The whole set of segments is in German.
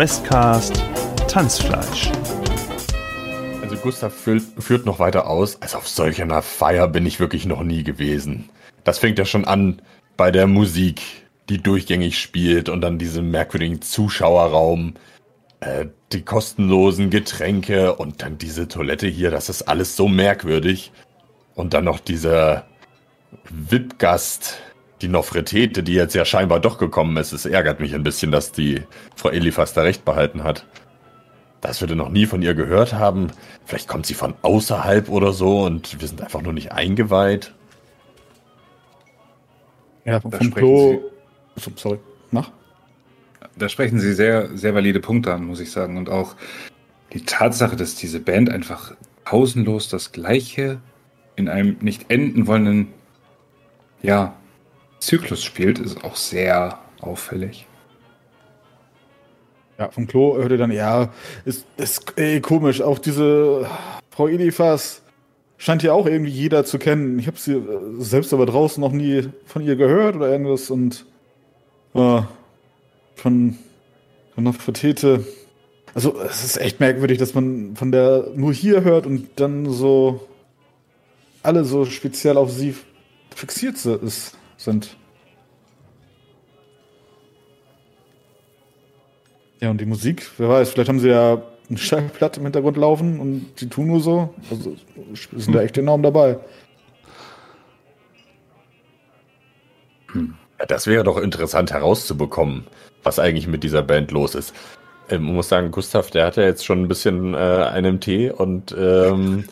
Westcast Tanzfleisch. Also Gustav führt, führt noch weiter aus. Also auf solch einer Feier bin ich wirklich noch nie gewesen. Das fängt ja schon an bei der Musik, die durchgängig spielt und dann diesem merkwürdigen Zuschauerraum, äh, die kostenlosen Getränke und dann diese Toilette hier. Das ist alles so merkwürdig. Und dann noch dieser VIP-Gast, die Nofretete, die jetzt ja scheinbar doch gekommen ist. Es ärgert mich ein bisschen, dass die Frau Eliphas da recht behalten hat. Das würde noch nie von ihr gehört haben. Vielleicht kommt sie von außerhalb oder so und wir sind einfach nur nicht eingeweiht. Ja, vom, vom Klo. Sie, sorry, mach. Da sprechen Sie sehr, sehr valide Punkte an, muss ich sagen. Und auch die Tatsache, dass diese Band einfach pausenlos das Gleiche in einem nicht enden wollenden, ja, Zyklus spielt, ist auch sehr auffällig. Ja, vom Klo hört ihr dann, ja, ist, ist ey, komisch. Auch diese Frau Eliphas scheint ja auch irgendwie jeder zu kennen. Ich habe sie selbst aber draußen noch nie von ihr gehört oder irgendwas und äh, von, von Nofretete. Also es ist echt merkwürdig, dass man von der nur hier hört und dann so alle so speziell auf sie fixiert sind. Ja, und die Musik, wer weiß, vielleicht haben sie ja eine Schallplatte im Hintergrund laufen und die tun nur so. Also sind da echt enorm dabei. Hm. Ja, das wäre doch interessant herauszubekommen, was eigentlich mit dieser Band los ist. Ähm, man muss sagen, Gustav, der hat ja jetzt schon ein bisschen äh, einen Tee und ähm,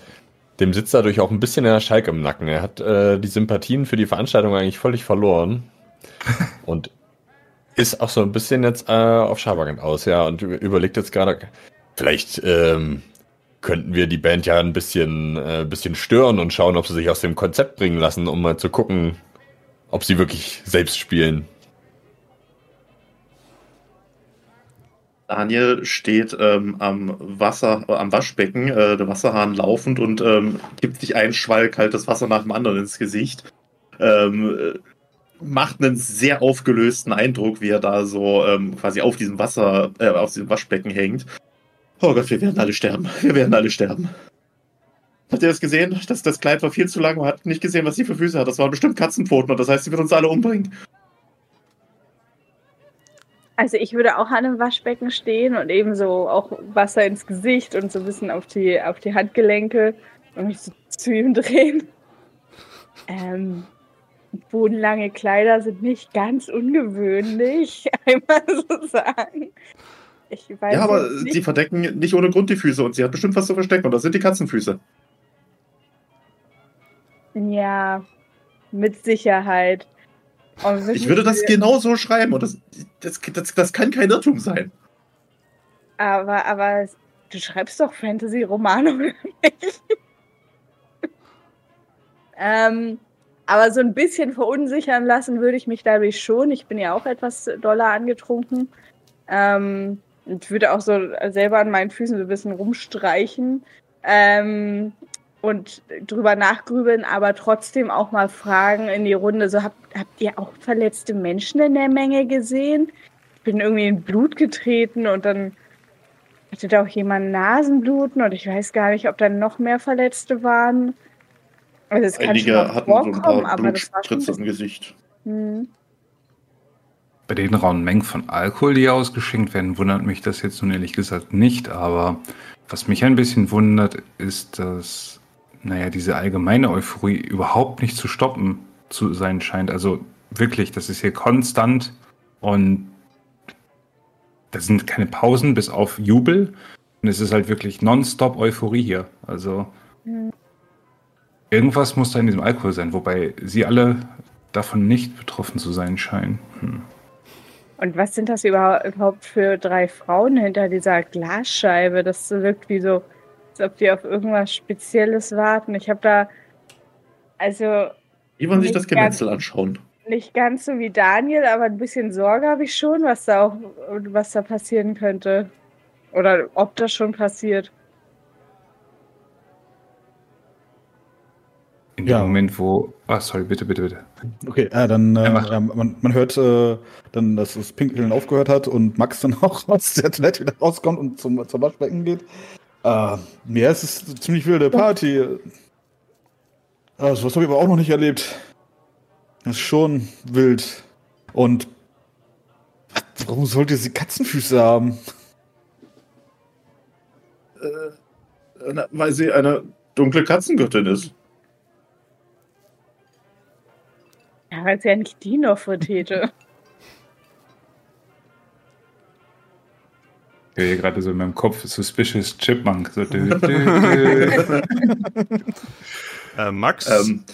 dem sitzt dadurch auch ein bisschen der Schalk im Nacken. Er hat äh, die Sympathien für die Veranstaltung eigentlich völlig verloren und ist auch so ein bisschen jetzt äh, auf Schabergant aus, ja, und überlegt jetzt gerade, vielleicht ähm, könnten wir die Band ja ein bisschen, äh, bisschen stören und schauen, ob sie sich aus dem Konzept bringen lassen, um mal zu gucken, ob sie wirklich selbst spielen. Daniel steht ähm, am Wasser, äh, am Waschbecken, äh, der Wasserhahn laufend und ähm, gibt sich ein Schwall kaltes Wasser nach dem anderen ins Gesicht. Ähm, äh, macht einen sehr aufgelösten Eindruck, wie er da so ähm, quasi auf diesem Wasser, äh, auf diesem Waschbecken hängt. Oh Gott, wir werden alle sterben. Wir werden alle sterben. Habt ihr das gesehen? Das, das Kleid war viel zu lang. Man hat nicht gesehen, was sie für Füße hat. Das waren bestimmt Katzenpfoten und das heißt, sie wird uns alle umbringen. Also ich würde auch an einem Waschbecken stehen und ebenso auch Wasser ins Gesicht und so ein bisschen auf die, auf die Handgelenke und mich so zu ihm drehen. Ähm, bodenlange Kleider sind nicht ganz ungewöhnlich, einmal so sagen. ja, aber sie verdecken nicht ohne Grund die Füße und sie hat bestimmt was zu verstecken und das sind die Katzenfüße. Ja, mit Sicherheit. Ich würde das genau so schreiben und das, das, das, das kann kein Irrtum sein. Aber, aber du schreibst doch Fantasy-Romane, oder nicht? ähm, aber so ein bisschen verunsichern lassen würde ich mich dadurch schon. Ich bin ja auch etwas doller angetrunken. Ähm, und würde auch so selber an meinen Füßen so ein bisschen rumstreichen. Ähm, und drüber nachgrübeln, aber trotzdem auch mal fragen in die Runde, so habt, habt ihr auch verletzte Menschen in der Menge gesehen? Ich bin irgendwie in Blut getreten und dann hatte da auch jemand Nasenbluten und ich weiß gar nicht, ob da noch mehr Verletzte waren. Also es kann Einige schon hatten so ein paar Blutspritze im Gesicht. Hm. Bei den rauen Mengen von Alkohol, die ausgeschenkt werden, wundert mich das jetzt nun ehrlich gesagt nicht. Aber was mich ein bisschen wundert, ist, dass naja, diese allgemeine Euphorie überhaupt nicht zu stoppen zu sein scheint. Also wirklich, das ist hier konstant und da sind keine Pausen bis auf Jubel. Und es ist halt wirklich nonstop Euphorie hier. Also irgendwas muss da in diesem Alkohol sein, wobei sie alle davon nicht betroffen zu sein scheinen. Hm. Und was sind das überhaupt für drei Frauen hinter dieser Glasscheibe? Das wirkt wie so als ob die auf irgendwas Spezielles warten. Ich habe da, also. Wie wollen sich das Gemetzel anschauen? Nicht ganz so wie Daniel, aber ein bisschen Sorge habe ich schon, was da auch, was da passieren könnte. Oder ob das schon passiert. In Ja. dem Moment, wo. Ah, sorry, bitte, bitte, bitte. Okay, äh, dann äh, Ja, ja, man, man hört äh, dann, dass das Pinkeln aufgehört hat und Max dann auch aus der Toilette wieder rauskommt und zum, zum Waschbecken geht. Äh, ja, es ist eine ziemlich wilde Party. Äh, sowas habe ich aber auch noch nicht erlebt. Das ist schon wild. Und warum sollte sie Katzenfüße haben? Na, weil sie eine dunkle Katzengöttin ist. Ja, weil sie ja nicht die noch vertäte. Höre hier gerade so in meinem Kopf Suspicious Chipmunk. So, dü, dü, dü. Äh, Max, Ähm,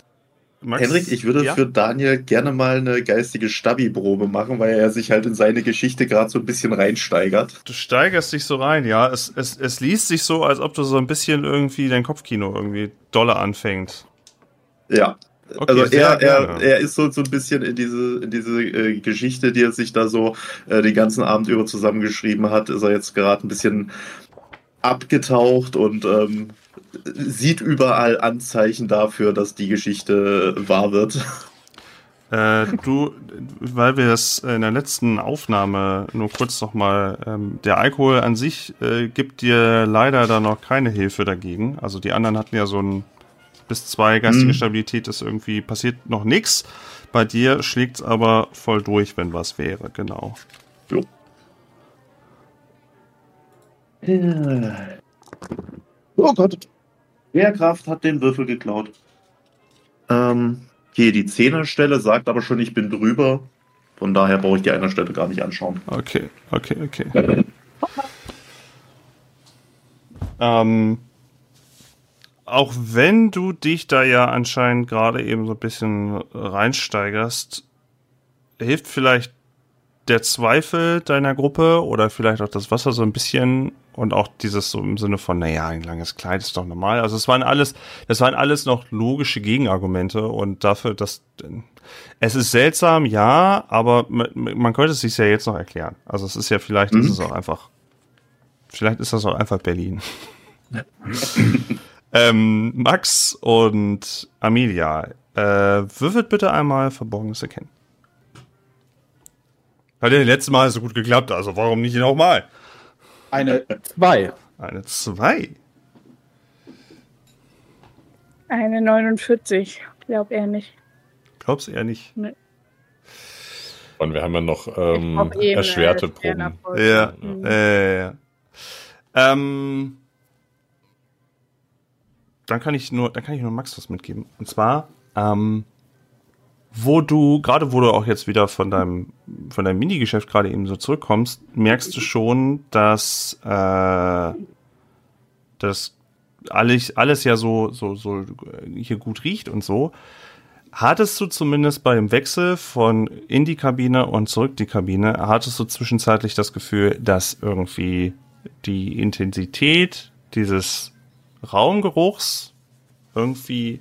Max. Henrik, ich würde ja? für Daniel gerne mal eine geistige Stabi-Probe machen, weil er sich halt in seine Geschichte gerade so ein bisschen reinsteigert. Du steigerst dich so rein, ja. Es, es, es liest sich so, als ob du so ein bisschen irgendwie dein Kopfkino irgendwie dolle anfängt. Ja. Okay, also er, er, er ist so, so ein bisschen in diese, in diese äh, Geschichte, die er sich da so äh, den ganzen Abend über zusammengeschrieben hat, ist er jetzt gerade ein bisschen abgetaucht und ähm, sieht überall Anzeichen dafür, dass die Geschichte wahr wird. Äh, du, weil wir das in der letzten Aufnahme nur kurz nochmal, ähm, der Alkohol an sich äh, gibt dir leider da noch keine Hilfe dagegen. Also die anderen hatten ja so ein bis zwei geistige Mhm. Stabilität, ist irgendwie passiert noch nichts. Bei dir schlägt's aber voll durch, wenn was wäre, genau. Jo. Oh Gott. Wehrkraft hat den Würfel geklaut. Ähm, hier die Zehnerstelle sagt aber schon, ich bin drüber. Von daher brauche ich die einer Stelle gar nicht anschauen. Okay, okay, okay. Ähm, auch wenn du dich da ja anscheinend gerade eben so ein bisschen reinsteigerst, hilft vielleicht der Zweifel deiner Gruppe oder vielleicht auch das Wasser so ein bisschen und auch dieses so im Sinne von, naja, ein langes Kleid ist doch normal. Also es waren alles, das waren alles noch logische Gegenargumente und dafür, dass es ist seltsam, ja, aber man, könnte es sich ja jetzt noch erklären. Also es ist ja vielleicht, Mhm. ist es auch einfach, vielleicht ist das auch einfach Berlin. ähm, Max und Amelia, äh, würfelt bitte einmal Verborgenes erkennen. Hat ja letztes Mal so gut geklappt, also warum nicht nochmal? Eine zwei. Eine 2. Eine 49. Glaub eher nicht. Glaubst du eher nicht? Und wir haben ja noch ähm, eh erschwerte Proben. Ja, Mhm. äh, ja. Ähm, dann kann ich nur, dann kann ich nur Max was mitgeben. Und zwar, ähm, wo du, gerade wo du auch jetzt wieder von deinem, von deinem Minigeschäft gerade eben so zurückkommst, merkst du schon, dass, äh, dass alles, alles ja so, so, so hier gut riecht und so. Hattest du zumindest bei dem Wechsel von in die Kabine und zurück die Kabine, hattest du zwischenzeitlich das Gefühl, dass irgendwie die Intensität dieses Raumgeruchs irgendwie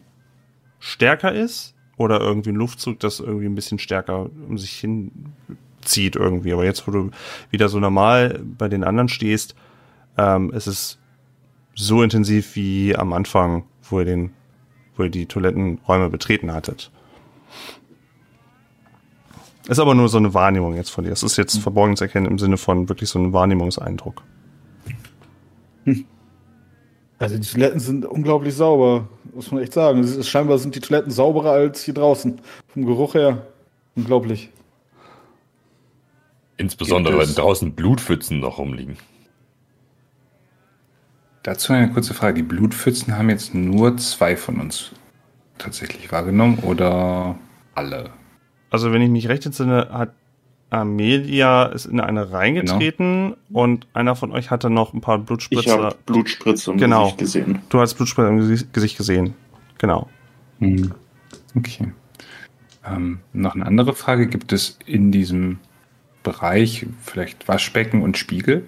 stärker ist? Oder irgendwie ein Luftzug, das irgendwie ein bisschen stärker um sich hinzieht irgendwie. Aber jetzt, wo du wieder so normal bei den anderen stehst, ähm, ist es so intensiv wie am Anfang, wo ihr den wo ihr die Toilettenräume betreten hattet. Ist aber nur so eine Wahrnehmung jetzt von dir. Es ist jetzt verborgen zu erkennen im Sinne von wirklich so einem Wahrnehmungseindruck. Also die Toiletten sind unglaublich sauber, muss man echt sagen. Es ist, scheinbar sind die Toiletten sauberer als hier draußen. Vom Geruch her. Unglaublich. Insbesondere, wenn draußen Blutpfützen noch rumliegen. Dazu eine kurze Frage. Die Blutpfützen haben jetzt nur zwei von uns tatsächlich wahrgenommen oder alle? Also wenn ich mich recht entsinne, hat Amelia ist in eine reingetreten und einer von euch hatte noch ein paar Ich Blutspritzer. habe Blutspritze im Genau. Gesicht gesehen. Du hast Blutspritzer im Gesi- Gesicht gesehen. Genau. Hm. Okay. Ähm, noch eine andere Frage. Gibt es in diesem Bereich vielleicht Waschbecken und Spiegel?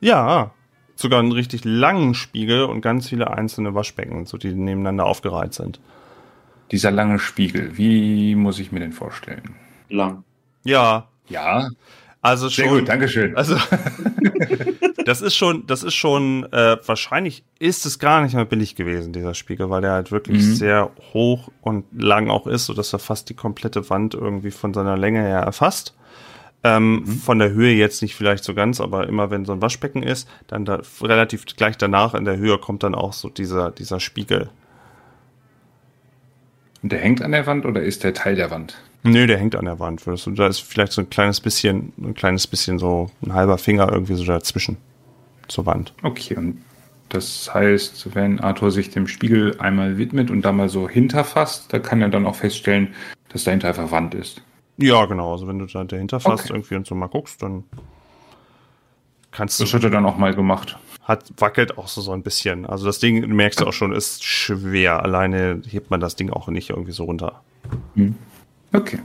Ja, sogar einen richtig langen Spiegel und ganz viele einzelne Waschbecken, so die nebeneinander aufgereiht sind. Dieser lange Spiegel, wie muss ich mir den vorstellen? Lang. Ja, Ja, Also schon. Sehr gut, Dankeschön. Also, das ist schon, das ist schon, äh, wahrscheinlich ist es gar nicht mehr billig gewesen, dieser Spiegel, weil der halt wirklich Mhm. sehr hoch und lang auch ist, sodass er fast die komplette Wand irgendwie von seiner Länge her erfasst. Ähm, Von der Höhe jetzt nicht vielleicht so ganz, aber immer wenn so ein Waschbecken ist, dann da relativ gleich danach in der Höhe kommt dann auch so dieser, dieser Spiegel. Und der hängt an der Wand oder ist der Teil der Wand? Nö, der hängt an der Wand. würdest du- Da ist vielleicht so ein kleines bisschen, ein kleines bisschen so ein halber Finger irgendwie so dazwischen zur Wand. Okay, und das heißt, wenn Arthur sich dem Spiegel einmal widmet und da mal so hinterfasst, da kann er dann auch feststellen, dass dahinter einfach Wand ist. Ja, genau. Also wenn du da dahinter fasst Okay. irgendwie und so mal guckst, dann kannst Das du, hat er dann auch mal gemacht. hat, wackelt auch so, so ein bisschen. Also das Ding, du merkst du auch schon, ist schwer. Alleine hebt man das Ding auch nicht irgendwie so runter. Okay.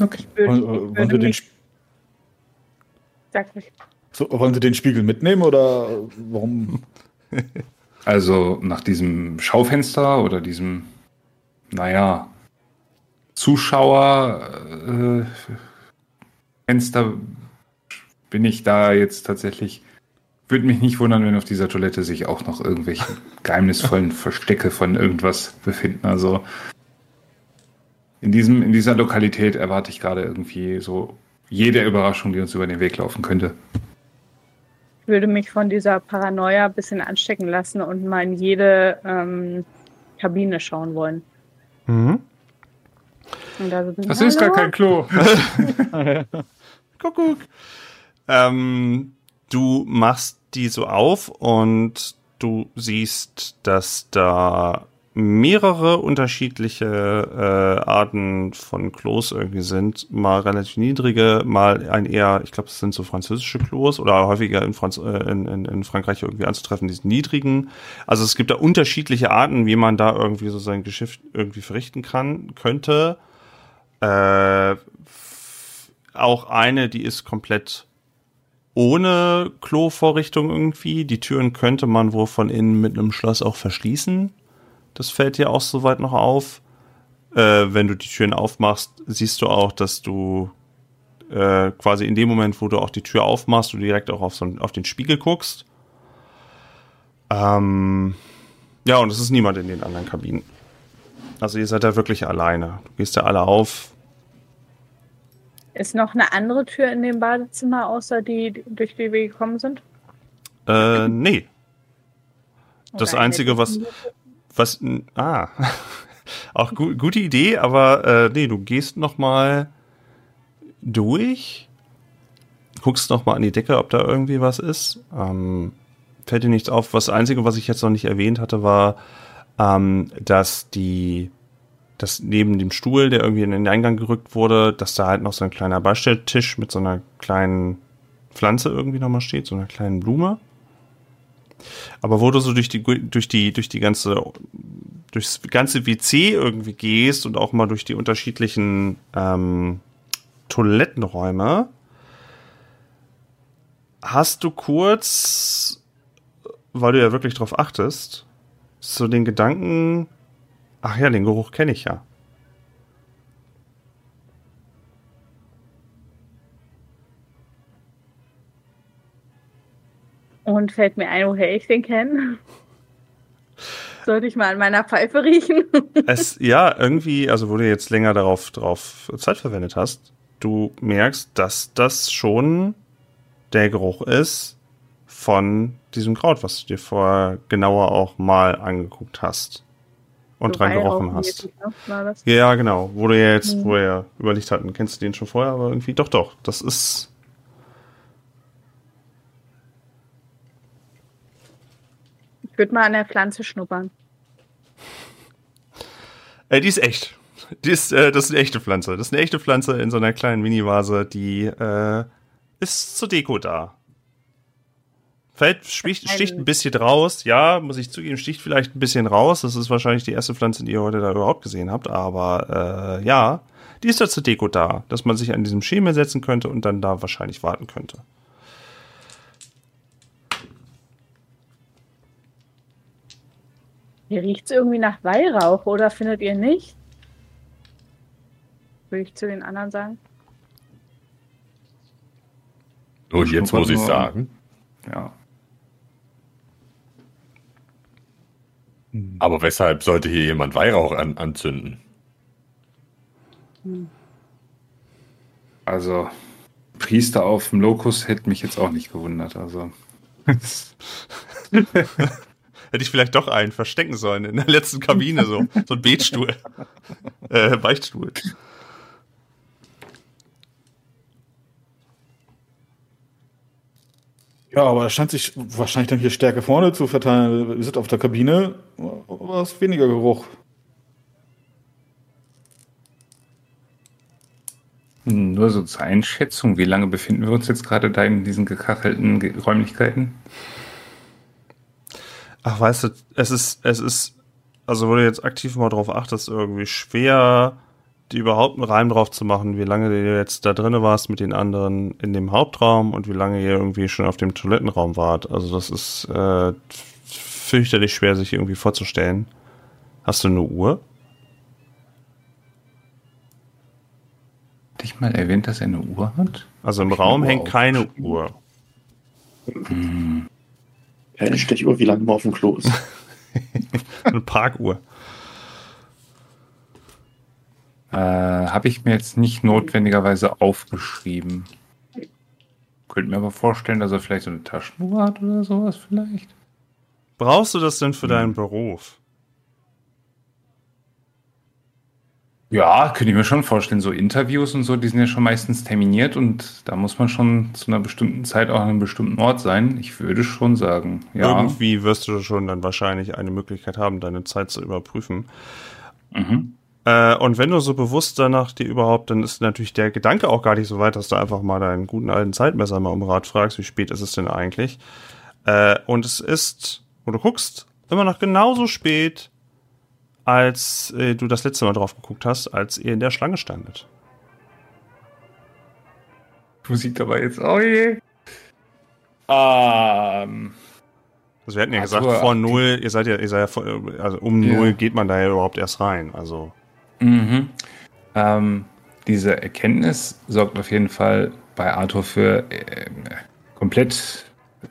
Okay. Würde, Wollen, äh, wollen, den, mich, sag mich, so, wollen Sie den Spiegel mitnehmen oder warum? Also nach diesem Schaufenster oder diesem, naja, Zuschauerfenster äh, bin ich da jetzt tatsächlich, würde mich nicht wundern, wenn auf dieser Toilette sich auch noch irgendwelche geheimnisvollen Verstecke von irgendwas befinden. Also in, diesem, in dieser Lokalität erwarte ich gerade irgendwie so jede Überraschung, die uns über den Weg laufen könnte. ich würde mich von dieser Paranoia ein bisschen anstecken lassen und mal in jede ähm, Kabine schauen wollen. Mhm. Und da so, Das ist gar kein Klo. Kuckuck. Ähm, du machst die so auf und du siehst, dass da mehrere unterschiedliche äh, Arten von Klos irgendwie sind. Mal relativ niedrige, mal ein eher, ich glaube, es sind so französische Klos oder häufiger in, Franz äh, in, in, in Frankreich irgendwie anzutreffen, diese niedrigen. Also es gibt da unterschiedliche Arten, wie man da irgendwie so sein Geschäft irgendwie verrichten kann, könnte. Äh, auch eine, die ist komplett ohne Klovorrichtung irgendwie. Die Türen könnte man wohl von innen mit einem Schloss auch verschließen. Das fällt dir auch soweit noch auf. Äh, wenn du die Türen aufmachst, siehst du auch, dass du äh, quasi in dem Moment, wo du auch die Tür aufmachst, du direkt auch auf, so, auf den Spiegel guckst. Ähm, ja, und es ist niemand in den anderen Kabinen. Also ihr seid da wirklich alleine. Du gehst da alle auf. Ist noch eine andere Tür in dem Badezimmer, außer die, durch die wir gekommen sind? Äh, nee. Das Einzige, was-? Was, ah, auch gu gute Idee, aber äh, nee, du gehst noch mal durch, guckst noch mal an die Decke, ob da irgendwie was ist. Ähm, fällt dir nichts auf. Was Einzige, was ich jetzt noch nicht erwähnt hatte, war, ähm, dass die, dass neben dem Stuhl, der irgendwie in den Eingang gerückt wurde, dass da halt noch so ein kleiner Beistelltisch mit so einer kleinen Pflanze irgendwie noch mal steht, so einer kleinen Blume. Aber wo du so durch die, durch die, durch die ganze, durchs ganze WC irgendwie gehst und auch mal durch die unterschiedlichen ähm, Toilettenräume, hast du kurz, weil du ja wirklich drauf achtest, so den Gedanken, ach ja, den Geruch kenne ich ja. Und fällt mir ein, woher ich den kenne. Sollte ich mal an meiner Pfeife riechen? Es, ja, irgendwie, also wo du jetzt länger darauf, drauf Zeit verwendet hast, du merkst, dass das schon der Geruch ist von diesem Kraut, was du dir vorher genauer auch mal angeguckt hast und So dran gerochen hast. ne? Ja, genau, wo du ja jetzt, Mhm. wo wir ja überlegt hatten, kennst du den schon vorher, aber irgendwie, doch, doch, das ist, würde mal an der Pflanze schnuppern. äh, die ist echt. Die ist, äh, das ist eine echte Pflanze. Das ist eine echte Pflanze in so einer kleinen Mini-Vase, die äh, ist zur Deko da. Fällt, sticht, Ein- sticht ein bisschen raus, ja, muss ich zugeben, sticht vielleicht ein bisschen raus. Das ist wahrscheinlich die erste Pflanze, die ihr heute da überhaupt gesehen habt, aber äh, ja, die ist da zur Deko da, dass man sich an diesem Schemel setzen könnte und dann da wahrscheinlich warten könnte. Hier riecht es irgendwie nach Weihrauch, oder findet ihr nicht? Würde ich zu den anderen sagen. Oh, jetzt muss ich sagen. Ja. Aber weshalb sollte hier jemand Weihrauch an, anzünden? Also, Priester auf dem Lokus hätte mich jetzt auch nicht gewundert. Also, Hätte ich vielleicht doch einen verstecken sollen in der letzten Kabine, so, so ein Betstuhl. Äh, Beichtstuhl. Ja, aber da scheint sich wahrscheinlich dann hier Stärke vorne zu verteilen. Wir sind auf der Kabine, war es weniger Geruch. nur so zur Einschätzung, wie lange befinden wir uns jetzt gerade da in diesen gekachelten Ge- Räumlichkeiten? Ach, weißt du, es ist, es ist, also wo du jetzt aktiv mal drauf achtest, irgendwie schwer, dir überhaupt einen Reim drauf zu machen, wie lange du jetzt da drinne warst mit den anderen in dem Hauptraum und wie lange ihr irgendwie schon auf dem Toilettenraum wart. Also das ist äh, fürchterlich schwer, sich irgendwie vorzustellen. Hast du eine Uhr? Hatte ich mal erwähnt, dass er eine Uhr hat? Also im Raum hängt keine Uhr. Keine Stechuhr, wie lange man auf dem Klo ist. Eine Parkuhr. Äh, Habe ich mir jetzt nicht notwendigerweise aufgeschrieben. Könnte mir aber vorstellen, dass er vielleicht so eine Taschenuhr hat oder sowas vielleicht. Brauchst du das denn für deinen Beruf? Ja, könnte ich mir schon vorstellen. So Interviews und so, die sind ja schon meistens terminiert und da muss man schon zu einer bestimmten Zeit auch an einem bestimmten Ort sein. Ich würde schon sagen, ja. Irgendwie wirst du schon dann wahrscheinlich eine Möglichkeit haben, deine Zeit zu überprüfen. Mhm. Äh, und wenn du so bewusst danach dir überhaupt, dann ist natürlich der Gedanke auch gar nicht so weit, dass du einfach mal deinen guten alten Zeitmesser mal um Rat fragst, wie spät ist es denn eigentlich? Äh, und es ist, wo du guckst, immer noch genauso spät, als äh, du das letzte Mal drauf geguckt hast, als ihr in der Schlange standet. Musik dabei jetzt. Oh je. Ähm, Also wir hatten ja Ach gesagt, vor null, ihr seid ja, ihr seid ja vor, also um Ja. null geht man da ja überhaupt erst rein. Also Mhm. Ähm, diese Erkenntnis sorgt auf jeden Fall bei Arthur für äh, komplett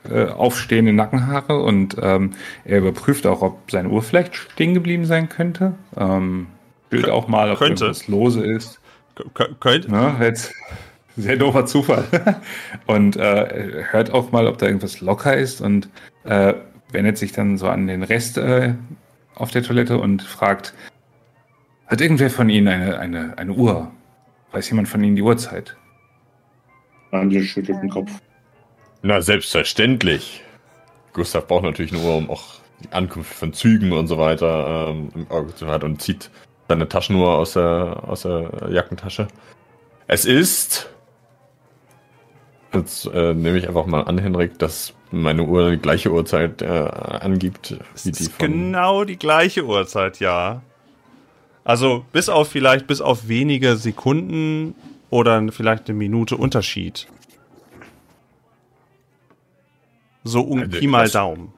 äh, aufstehende Nackenhaare und ähm, er überprüft auch, ob seine Uhr vielleicht stehen geblieben sein könnte. Ähm, auch mal, ob könnte. irgendwas lose ist. Kö- könnt, Ne? Jetzt sehr doofer Zufall. und äh, hört auch mal, ob da irgendwas locker ist und äh, wendet sich dann so an den Rest äh, auf der Toilette und fragt, hat irgendwer von Ihnen eine, eine, eine Uhr? Weiß jemand von Ihnen die Uhrzeit? Daniel schüttelt den Kopf. Na, selbstverständlich. Gustav braucht natürlich eine Uhr, um auch die Ankunft von Zügen und so weiter ähm, im Auge zu haben und zieht seine Taschenuhr aus der, aus der Jackentasche. Es ist. Jetzt äh, nehme ich einfach mal an, Henrik, dass meine Uhr die gleiche Uhrzeit äh, angibt Es wie die ist von. genau die gleiche Uhrzeit, ja. Also bis auf vielleicht bis auf wenige Sekunden oder vielleicht eine Minute Unterschied. So um Also Pi mal das- Daumen.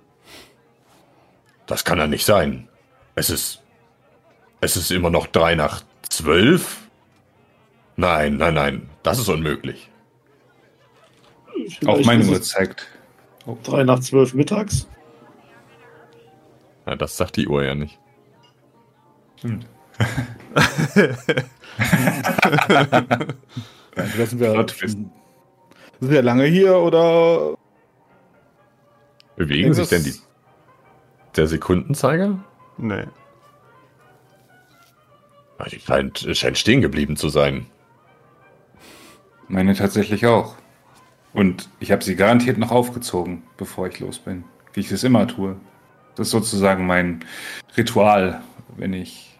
Das kann ja nicht sein. Es ist. Es ist immer noch drei nach zwölf? Nein, nein, nein. Das ist unmöglich. Auch Vielleicht meine ist Uhr zeigt. Drei nach zwölf mittags. Ja, das sagt die Uhr ja nicht. Stimmt. Also sind wir, sind wir lange hier oder Bewegen sich denn die. Der Sekundenzeiger? Nee. Ah, Die scheint, scheint stehen geblieben zu sein. Meine tatsächlich auch. Und ich habe sie garantiert noch aufgezogen, bevor ich los bin. Wie ich das immer tue. Das ist sozusagen mein Ritual, wenn ich.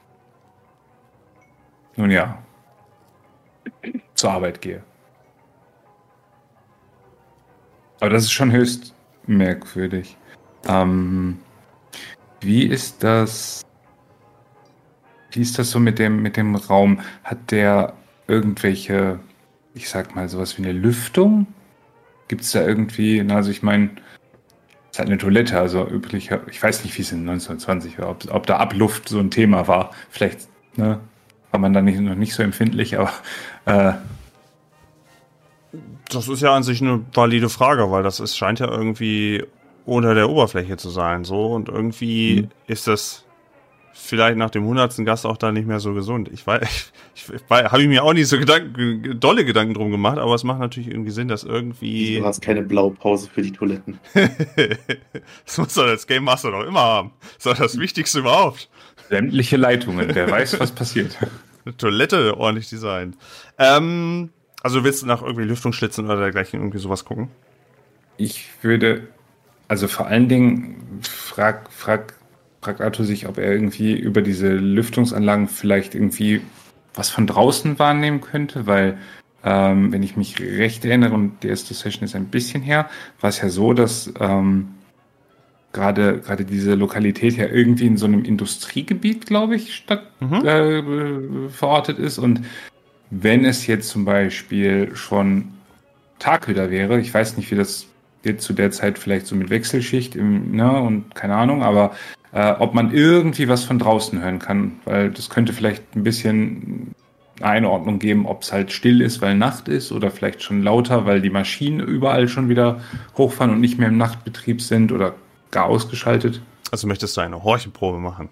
Nun ja. zur Arbeit gehe. Aber das ist schon höchst merkwürdig. Ähm, wie ist das? Wie ist das so mit dem, mit dem Raum? Hat der irgendwelche, ich sag mal, sowas wie eine Lüftung? Gibt es da irgendwie, also ich meine, es halt eine Toilette, also üblich, ich weiß nicht, wie es in 1920 war, ob, ob da Abluft so ein Thema war. Vielleicht, ne, war man da nicht, noch nicht so empfindlich, aber äh, Das ist ja an sich eine valide Frage, weil das ist, scheint ja irgendwie unter der Oberfläche zu sein, so und irgendwie ist das vielleicht nach dem hundertsten Gast auch da nicht mehr so gesund. Ich weiß, ich, ich habe ich mir auch nicht so Gedanken, dolle Gedanken drum gemacht, aber es macht natürlich irgendwie Sinn, dass irgendwie. Du hast keine Blaupause für die Toiletten. das muss doch das Game Master doch immer haben. Das ist doch das Wichtigste überhaupt. Sämtliche Leitungen, wer weiß, was passiert. Eine Toilette ordentlich designt. Ähm, also willst du nach irgendwie Lüftungsschlitzen oder dergleichen irgendwie sowas gucken? Ich würde, also vor allen Dingen frag, frag, fragt Arthur sich, ob er irgendwie über diese Lüftungsanlagen vielleicht irgendwie was von draußen wahrnehmen könnte, weil ähm, wenn ich mich recht erinnere und die erste Session ist ein bisschen her, war es ja so, dass ähm, gerade gerade diese Lokalität ja irgendwie in so einem Industriegebiet, glaube ich, statt Mhm. äh, verortet ist und wenn es jetzt zum Beispiel schon Tag wieder wäre, ich weiß nicht, wie das jetzt zu der Zeit vielleicht so mit Wechselschicht im, ne, und keine Ahnung, aber äh, ob man irgendwie was von draußen hören kann, weil das könnte vielleicht ein bisschen eine Einordnung geben, ob es halt still ist, weil Nacht ist oder vielleicht schon lauter, weil die Maschinen überall schon wieder hochfahren und nicht mehr im Nachtbetrieb sind oder gar ausgeschaltet. Also möchtest du eine Horchenprobe machen?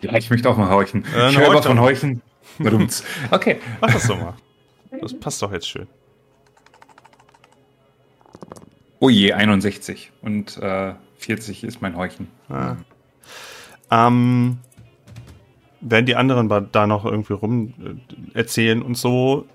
Ja, ich möchte auch mal horchen. Äh, ich höre aber Horchung. von Heuchen. Okay. Mach das doch mal. Das passt doch jetzt schön. Oh je, 61. Und äh, 40 ist mein Heuchen. Ah. Ähm, wenn die anderen da noch irgendwie rum äh, erzählen und so,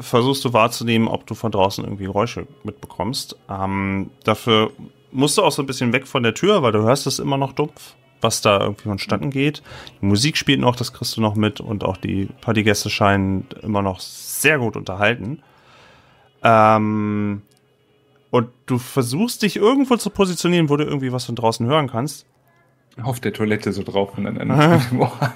versuchst du wahrzunehmen, ob du von draußen irgendwie Geräusche mitbekommst. Ähm, dafür musst du auch so ein bisschen weg von der Tür, weil du hörst es immer noch dumpf, was da irgendwie vonstatten geht. Die Musik spielt noch, das kriegst du noch mit und auch die Partygäste scheinen immer noch sehr gut unterhalten. Ähm, und du versuchst dich irgendwo zu positionieren, wo du irgendwie was von draußen hören kannst. Auf der Toilette so drauf und dann an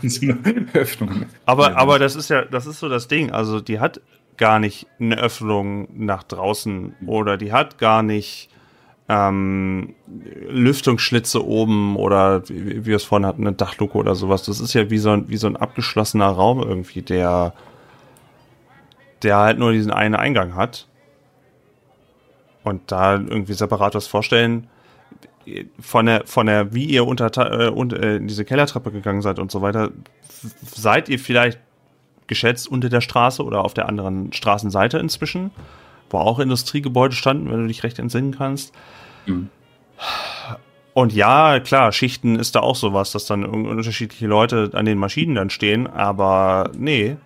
so eine Öffnung. Aber, aber das ist ja, das ist so das Ding. Also die hat gar nicht eine Öffnung nach draußen oder die hat gar nicht ähm, Lüftungsschlitze oben oder wie, wie wir es vorhin hatten, eine Dachluke oder sowas. Das ist ja wie so ein, wie so ein abgeschlossener Raum irgendwie, der, der halt nur diesen einen Eingang hat. Und da irgendwie separat was vorstellen, von der, von der, wie ihr unter, äh, und, äh, in diese Kellertreppe gegangen seid und so weiter, seid ihr vielleicht geschätzt unter der Straße oder auf der anderen Straßenseite inzwischen, wo auch Industriegebäude standen, wenn du dich recht entsinnen kannst. Mhm. Und ja, klar, Schichten ist da auch sowas, dass dann un- unterschiedliche Leute an den Maschinen dann stehen, aber nee,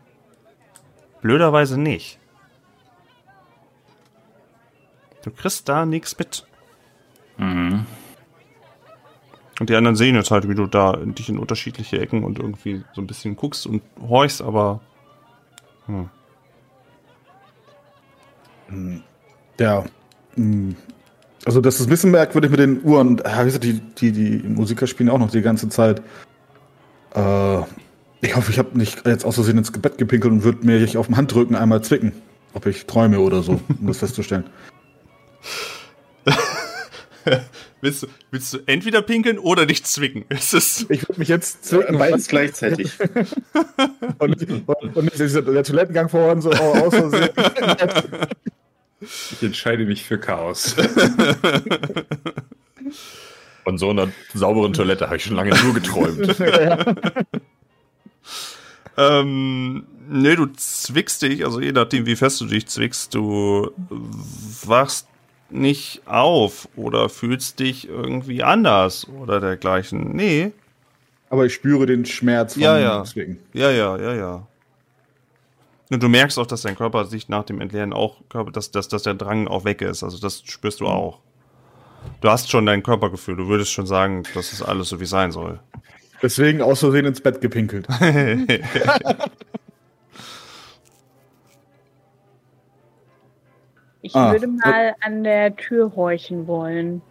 blöderweise nicht. Du kriegst da nichts mit. Mhm. Und die anderen sehen jetzt halt, wie du da in, dich in unterschiedliche Ecken und irgendwie so ein bisschen guckst und horchst, aber hm. Ja. mm. Also das ist ein bisschen merkwürdig mit den Uhren. Gesagt, die, die, die Musiker spielen auch noch die ganze Zeit. Äh, ich hoffe, ich habe nicht jetzt aus Versehen ins Bett gepinkelt und würde mir auf dem Handrücken einmal zwicken. Ob ich träume oder so, um das festzustellen. willst, du, willst du entweder pinkeln oder dich zwicken? Es ist Ich würde mich jetzt zwicken. Beides gleichzeitig. und, und, und nicht der Toilettengang vorhin so aus Versehen. Ich entscheide mich für Chaos. Von so einer sauberen Toilette habe ich schon lange nur geträumt. Ähm, nee, du zwickst dich, also je nachdem, wie fest du dich zwickst, du wachst nicht auf oder fühlst dich irgendwie anders oder dergleichen. Nee, Aber ich spüre den Schmerz vom Ja, ja. Zwicken. ja, ja, ja, ja. Und du merkst auch, dass dein Körper sich nach dem Entleeren auch, dass, dass, dass der Drang auch weg ist. Also das spürst du auch. Du hast schon dein Körpergefühl. Du würdest schon sagen, das ist alles so, wie es sein soll. Deswegen aus Versehen ins Bett gepinkelt. Ich Ah. würde mal an der Tür horchen wollen.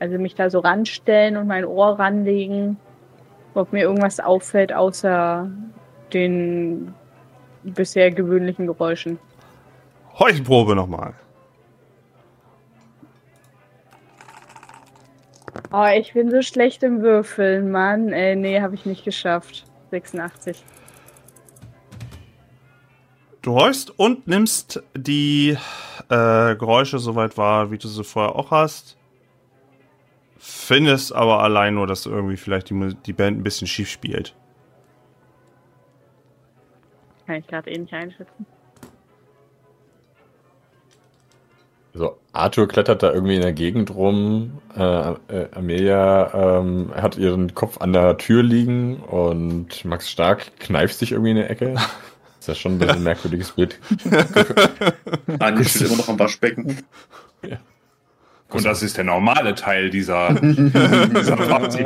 Also mich da so ranstellen und mein Ohr ranlegen, ob mir irgendwas auffällt außer den bisher gewöhnlichen Geräuschen. Heuchenprobe nochmal. Oh, ich bin so schlecht im Würfeln, Mann. Äh, nee, habe ich nicht geschafft. 86. Du horchst und nimmst die äh, Geräusche soweit wahr, wie du sie vorher auch hast. Findest aber allein nur, dass irgendwie vielleicht die, die Band ein bisschen schief spielt. Kann ich gerade eh nicht einschätzen. So, Arthur klettert da irgendwie in der Gegend rum. Äh, äh, Amelia ähm, hat ihren Kopf an der Tür liegen und Max Stark kneift sich irgendwie in der Ecke. Ist ja schon ein bisschen ein merkwürdiges Bild. Daniel steht immer noch am Waschbecken. Und das ist der normale Teil dieser, dieser Party.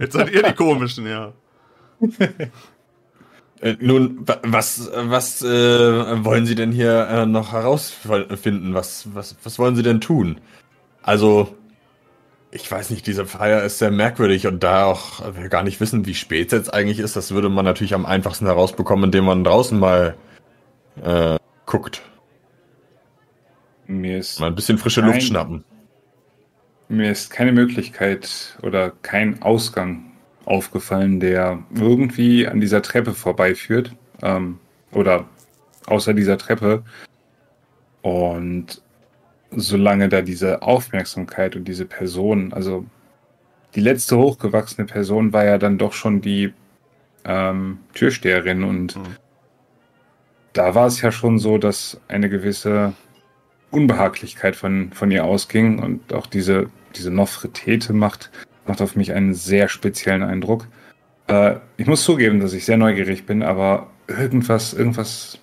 Jetzt seid ihr die komischen, ja. Äh, nun, wa- was, was äh, wollen Sie denn hier äh, noch herausfinden? Was, was, was wollen Sie denn tun? Also, ich weiß nicht, diese Feier ist sehr merkwürdig und da auch wir gar nicht wissen, wie spät es jetzt eigentlich ist, das würde man natürlich am einfachsten herausbekommen, indem man draußen mal äh, guckt. Mir ist, Mal ein bisschen frische Nein. Luft schnappen. mir ist keine Möglichkeit oder kein Ausgang aufgefallen, der irgendwie an dieser Treppe vorbeiführt. Ähm, oder außer dieser Treppe. Und solange da diese Aufmerksamkeit und diese Person, also die letzte hochgewachsene Person war ja dann doch schon die ähm, Türsteherin und Mhm. da war es ja schon so, dass eine gewisse Unbehaglichkeit von, von ihr ausging und auch diese, diese Nofretete macht, macht auf mich einen sehr speziellen Eindruck. Äh, ich muss zugeben, dass ich sehr neugierig bin, aber irgendwas, irgendwas,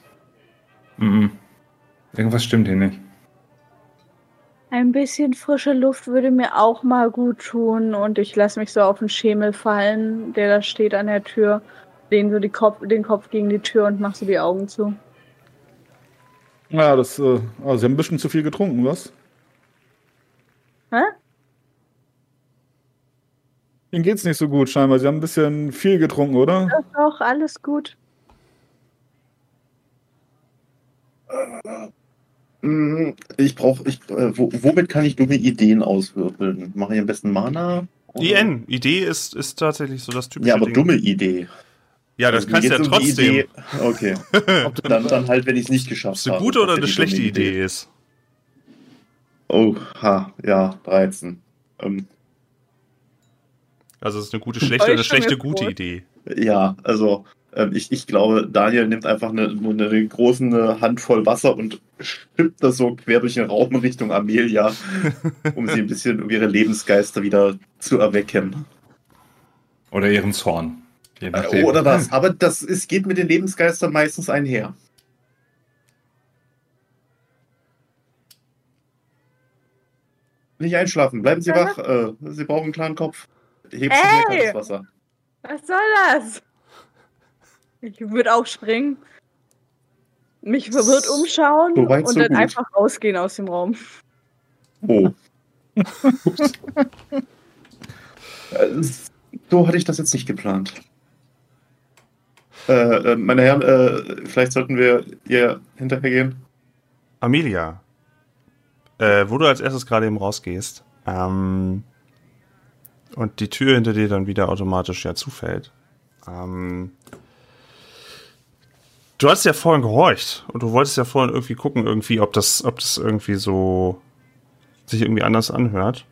mm, mm. irgendwas stimmt hier nicht. Ein bisschen frische Luft würde mir auch mal gut tun und ich lasse mich so auf den Schemel fallen, der da steht an der Tür, lehne so die Kopf, den Kopf gegen die Tür und mach so die Augen zu. Ja, das, äh, also Sie haben ein bisschen zu viel getrunken, was? Hä? Ihnen geht's nicht so gut, scheinbar. Sie haben ein bisschen viel getrunken, oder? Doch, doch, alles gut. Mm, Ich brauche, ich, äh, wo, womit kann ich dumme Ideen auswürfeln? Mache ich am besten Mana? Oder- IN, Idee ist, ist tatsächlich so das typische Ja, aber Ding. dumme Idee. Ja, das Mir kannst du ja um trotzdem. Idee- Okay. dann, dann halt, wenn ich es nicht geschafft Ob es eine gute habe, oder was eine schlechte Idee ist. Oh, ha, ja, 13. Ähm, Also es ist eine gute, schlechte eine schlechte, gute vor. Idee. ja, also ähm, ich, ich glaube, Daniel nimmt einfach eine, eine, eine große Handvoll Wasser und schippt das so quer durch den Raum Richtung Amelia, um sie ein bisschen um ihre Lebensgeister wieder zu erwecken. Oder ihren Zorn. Äh, Oder das. Aber das ist, geht mit den Lebensgeistern meistens einher. Nicht einschlafen, bleiben Sie wach. Äh, Sie brauchen einen klaren Kopf. Hebst du Ey! mir kaltes Wasser. Was soll das? Ich würde aufspringen, mich verwirrt umschauen So und so dann gut. einfach rausgehen aus dem Raum. Oh. So hatte ich das jetzt nicht geplant. Äh, äh, meine Herren, äh, vielleicht sollten wir ihr hinterhergehen. Amelia, äh, wo du als erstes gerade eben rausgehst ähm, und die Tür hinter dir dann wieder automatisch ja zufällt. Ähm, du hast ja vorhin gehorcht und du wolltest ja vorhin irgendwie gucken, irgendwie, ob das, ob das irgendwie so sich irgendwie anders anhört.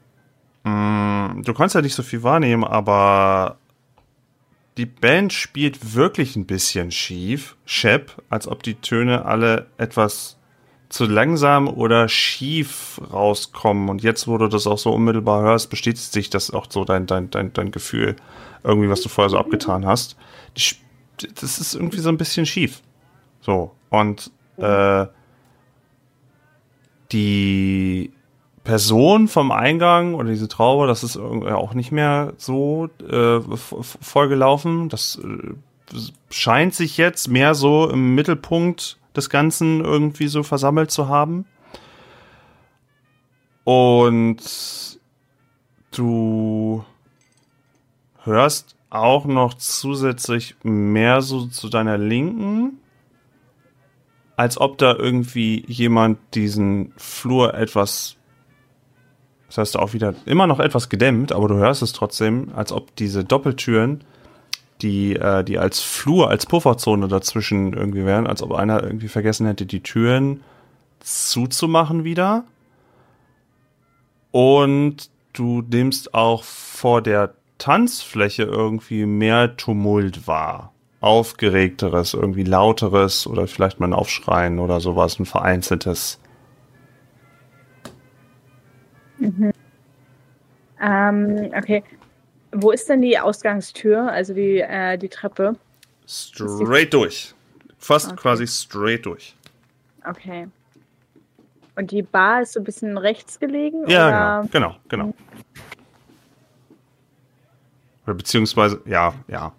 Mm, du kannst ja nicht so viel wahrnehmen, aber die Band spielt wirklich ein bisschen schief, Shep, als ob die Töne alle etwas zu langsam oder schief rauskommen. Und jetzt, wo du das auch so unmittelbar hörst, bestätigt sich das auch so dein, dein, dein, dein Gefühl, irgendwie, was du vorher so abgetan hast. Das ist irgendwie so ein bisschen schief. So. Und äh, die Person vom Eingang oder diese Traube, das ist auch nicht mehr so äh, vollgelaufen. Das äh, scheint sich jetzt mehr so im Mittelpunkt des Ganzen irgendwie so versammelt zu haben. Und du hörst auch noch zusätzlich mehr so zu deiner Linken, als ob da irgendwie jemand diesen Flur etwas, das heißt auch wieder immer noch etwas gedämmt, aber du hörst es trotzdem, als ob diese Doppeltüren, die, äh, die als Flur, als Pufferzone dazwischen irgendwie wären, als ob einer irgendwie vergessen hätte, die Türen zuzumachen wieder. Und du nimmst auch vor der Tanzfläche irgendwie mehr Tumult wahr. Aufgeregteres, irgendwie lauteres oder vielleicht mal ein Aufschreien oder sowas, ein vereinzeltes. Ähm, okay. Wo ist denn die Ausgangstür, also die, äh, die Treppe? Straight durch. Fast Okay. quasi straight durch. Okay. Und die Bar ist so ein bisschen rechts gelegen? Ja, oder? genau, genau, genau. Oder beziehungsweise, ja, ja.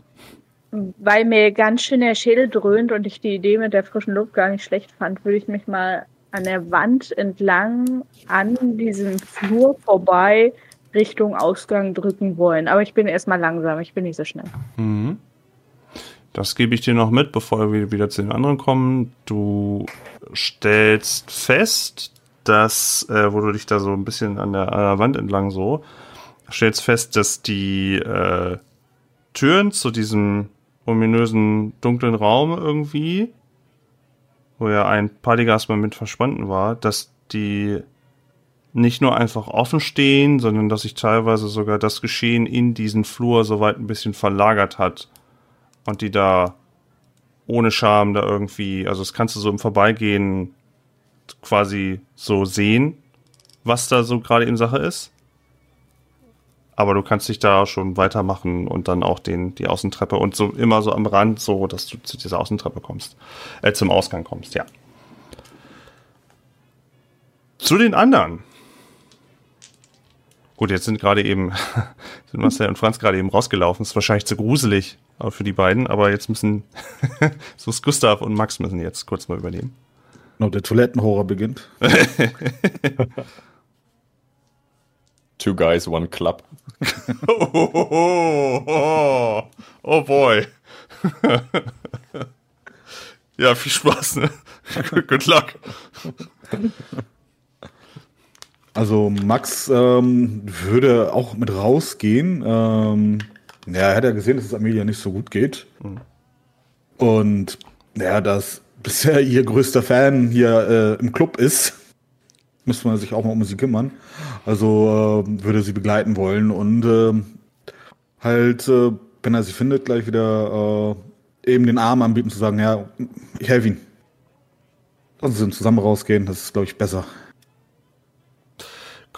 Weil mir ganz schön der Schädel dröhnt und ich die Idee mit der frischen Luft gar nicht schlecht fand, würde ich mich mal an der Wand entlang an diesem Flur vorbei Richtung Ausgang drücken wollen. Aber ich bin erstmal langsam, ich bin nicht so schnell. Mhm. Das gebe ich dir noch mit, bevor wir wieder zu den anderen kommen. Du stellst fest, dass, äh, wo du dich da so ein bisschen an der, an der Wand entlang so, stellst fest, dass die äh, Türen zu diesem ominösen dunklen Raum irgendwie, wo ja ein Partygas mal mit verschwunden war, dass die nicht nur einfach offen stehen, sondern dass sich teilweise sogar das Geschehen in diesen Flur soweit ein bisschen verlagert hat und die da ohne Scham da irgendwie, also das kannst du so im Vorbeigehen quasi so sehen, was da so gerade in Sache ist. Aber du kannst dich da schon weitermachen und dann auch den, die Außentreppe und so immer so am Rand, so dass du zu dieser Außentreppe kommst, äh, zum Ausgang kommst, ja. Zu den anderen. Gut, jetzt sind gerade eben, sind Marcel und Franz gerade eben rausgelaufen. Ist wahrscheinlich zu gruselig äh, für die beiden, aber jetzt müssen, so ist Gustav und Max müssen jetzt kurz mal übernehmen. Genau, der Toilettenhorror beginnt. Two guys, one club. Oh, oh, oh, oh, oh boy. ja, viel Spaß, ne? Good luck. Also Max ähm, würde auch mit rausgehen. Ähm, ja, er hat ja gesehen, dass es Amelia nicht so gut geht. Und ja, dass bisher ihr größter Fan hier äh, im Club ist, müsste man sich auch mal um sie kümmern. Also ähm, würde sie begleiten wollen und ähm, halt, äh, wenn er sie findet, gleich wieder äh, eben den Arm anbieten zu sagen, ja, ich helfe ihm. Lassen Sie zusammen rausgehen, das ist, glaube ich, besser.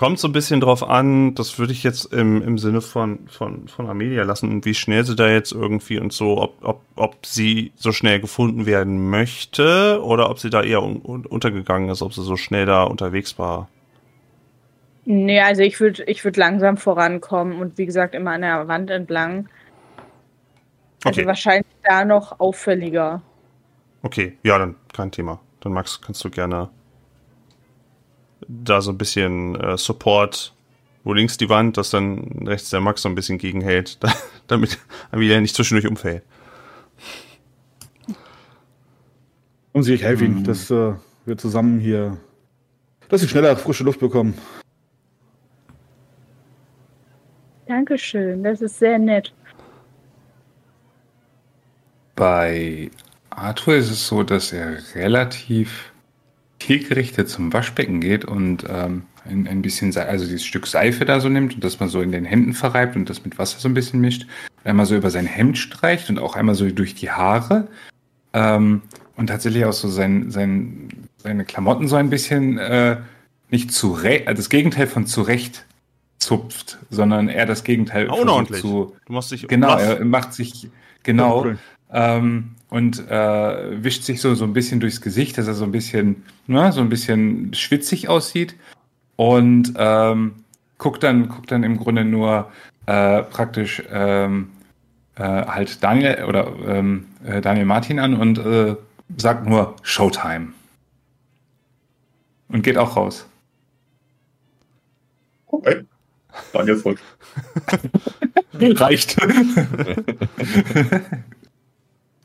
Kommt so ein bisschen drauf an, das würde ich jetzt im, im Sinne von, von, von Amelia lassen und wie schnell sie da jetzt irgendwie und so, ob, ob, ob sie so schnell gefunden werden möchte oder ob sie da eher un, un, untergegangen ist, ob sie so schnell da unterwegs war. Nee, also ich würde ich würd langsam vorankommen und wie gesagt immer an der Wand entlang. Also Okay. wahrscheinlich da noch auffälliger. Okay, ja, dann kein Thema. Dann Max, kannst du gerne da so ein bisschen äh, Support, wo links die Wand, dass dann rechts der Max so ein bisschen gegenhält, damit Amelia nicht zwischendurch umfällt. Und sie, ich helfe ihnen, dass äh, wir zusammen hier, dass sie schneller frische Luft bekommen. Dankeschön, das ist sehr nett. Bei Arthur ist es so, dass er relativ zielgerichtet zum Waschbecken geht und ähm, ein, ein bisschen, Se- also dieses Stück Seife da so nimmt und das mal so in den Händen verreibt und das mit Wasser so ein bisschen mischt. Einmal so über sein Hemd streicht und auch einmal so durch die Haare. Ähm, und tatsächlich auch so sein, sein, seine Klamotten so ein bisschen äh, nicht zurecht, also das Gegenteil von zurecht zupft, sondern eher das Gegenteil versucht Unordentlich. zu, Du machst dich Genau, er macht sich genau Cool. Ähm, und äh, wischt sich so so ein bisschen durchs Gesicht, dass er so ein bisschen, ne, so ein bisschen schwitzig aussieht und ähm, guckt dann guckt dann im Grunde nur äh, praktisch ähm, äh, halt Daniel oder ähm, äh, Daniel Martin an und äh, sagt nur Showtime und geht auch raus. Okay. Daniel folgt. Reicht.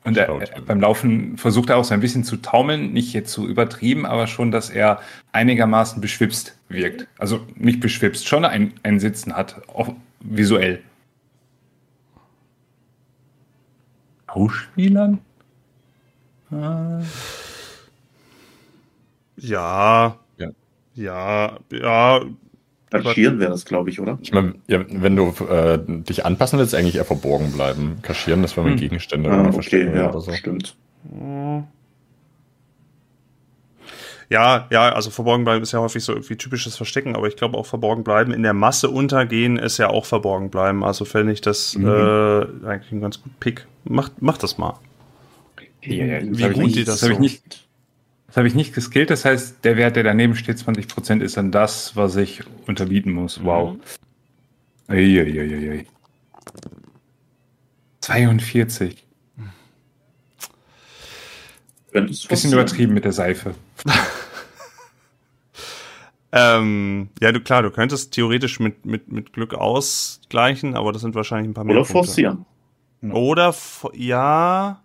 Und er, er, beim Laufen versucht er auch so ein bisschen zu taumeln, nicht jetzt zu übertrieben, aber schon, dass er einigermaßen beschwipst wirkt. Also nicht beschwipst, schon ein, ein Sitzen hat, auch visuell. Schauspielern? Äh, Ja. Ja. Ja, ja. Kaschieren wäre das, glaube ich, oder? Ich meine, ja, wenn du äh, dich anpassen willst, eigentlich eher verborgen bleiben. Kaschieren, das wäre mit Hm. Gegenstände Ah, okay, verstecken ja, oder so. stimmt. Ja, ja, also verborgen bleiben ist ja häufig so irgendwie typisches Verstecken, aber ich glaube auch verborgen bleiben in der Masse untergehen ist ja auch verborgen bleiben. Also fände ich das Mhm. äh, eigentlich ein ganz gut Pick. Macht, macht das mal. Ja, ja, das Wie ich gut nicht- die das das habe ich so- nicht. Das habe ich nicht geskillt. Das heißt, der Wert, der daneben steht, 20%, ist dann das, was ich unterbieten muss. Wow. Eieieiei. 42. Wenn es Bisschen übertrieben mit der Seife. Ähm, ja, du klar, du könntest theoretisch mit, mit, mit Glück ausgleichen, aber das sind wahrscheinlich ein paar mehr. Oder forcieren. Oder ja.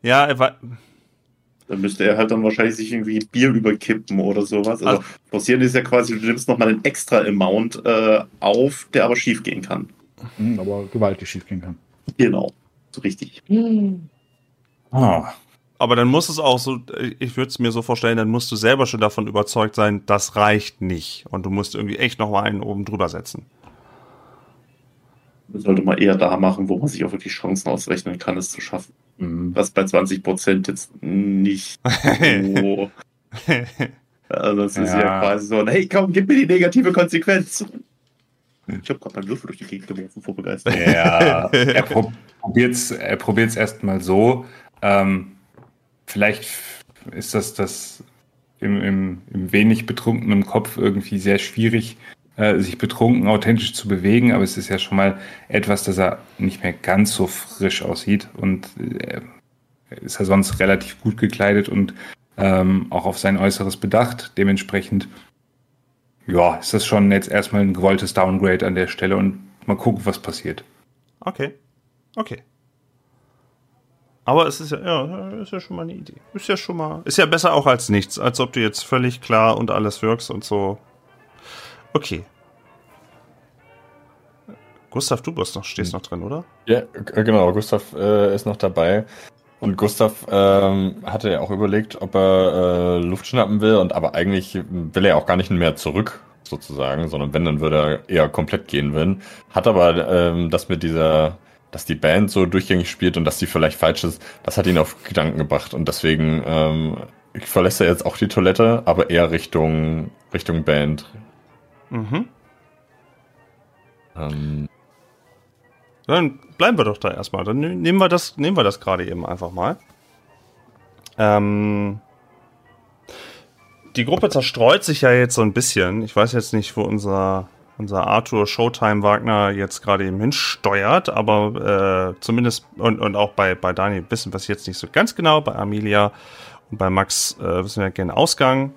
Ja, er war, Dann müsste er halt dann wahrscheinlich sich irgendwie Bier überkippen oder sowas. Also, Also- forcieren ist ja quasi, du nimmst nochmal einen extra Amount äh, auf, der aber schief gehen kann. Hm, aber gewaltig schief gehen kann. Genau. So richtig. Ah, aber dann muss es auch so, ich würde es mir so vorstellen, dann musst du selber schon davon überzeugt sein, das reicht nicht. Und du musst irgendwie echt noch mal einen oben drüber setzen. Das sollte man eher da machen, wo man sich auch wirklich Chancen ausrechnen kann, es zu schaffen. Mhm. Was bei 20% jetzt nicht so. Also das ist ja. Ja. quasi so, hey komm, gib mir die negative Konsequenz. Ich habe gerade meinen Würfel durch die Gegend geworfen vor Begeisterung. Ja, er pro probiert's, er probiert's erstmal so. Ähm, vielleicht ist das, das im, im, im wenig betrunkenen Kopf irgendwie sehr schwierig, äh, sich betrunken authentisch zu bewegen, aber es ist ja schon mal etwas, dass er nicht mehr ganz so frisch aussieht und äh, ist er sonst relativ gut gekleidet und ähm, auch auf sein Äußeres bedacht. Dementsprechend, ja, ist das schon jetzt erstmal ein gewolltes Downgrade an der Stelle und mal gucken, was passiert. Okay. Okay. Aber es ist ja, ja, ist ja schon mal eine Idee. Ist ja schon mal, ist ja besser auch als nichts, als ob du jetzt völlig klar und alles wirkst und so. Okay. Gustav, du bist noch, stehst noch drin, oder? Ja, g- genau. Gustav äh, ist noch dabei. Und Gustav ähm, hatte ja auch überlegt, ob er äh, Luft schnappen will. Und aber eigentlich will er auch gar nicht mehr zurück, sozusagen, sondern wenn, dann würde er eher komplett gehen wollen. Hat aber ähm, das mit dieser, dass die Band so durchgängig spielt und dass die vielleicht falsch ist, das hat ihn auf Gedanken gebracht. Und deswegen ähm, verlässt er jetzt auch die Toilette, aber eher Richtung, Richtung Band. Mhm. Ähm, Dann bleiben wir doch da erstmal. Dann ne- nehmen wir das, nehmen wir das gerade eben einfach mal. Ähm, die Gruppe zerstreut sich ja jetzt so ein bisschen. Ich weiß jetzt nicht, wo unser, unser Arthur Showtime Wagner jetzt gerade eben hinsteuert, aber äh, zumindest und, und auch bei, bei Daniel wissen wir es jetzt nicht so ganz genau. Bei Amelia und bei Max äh, wissen wir gerne Ausgang.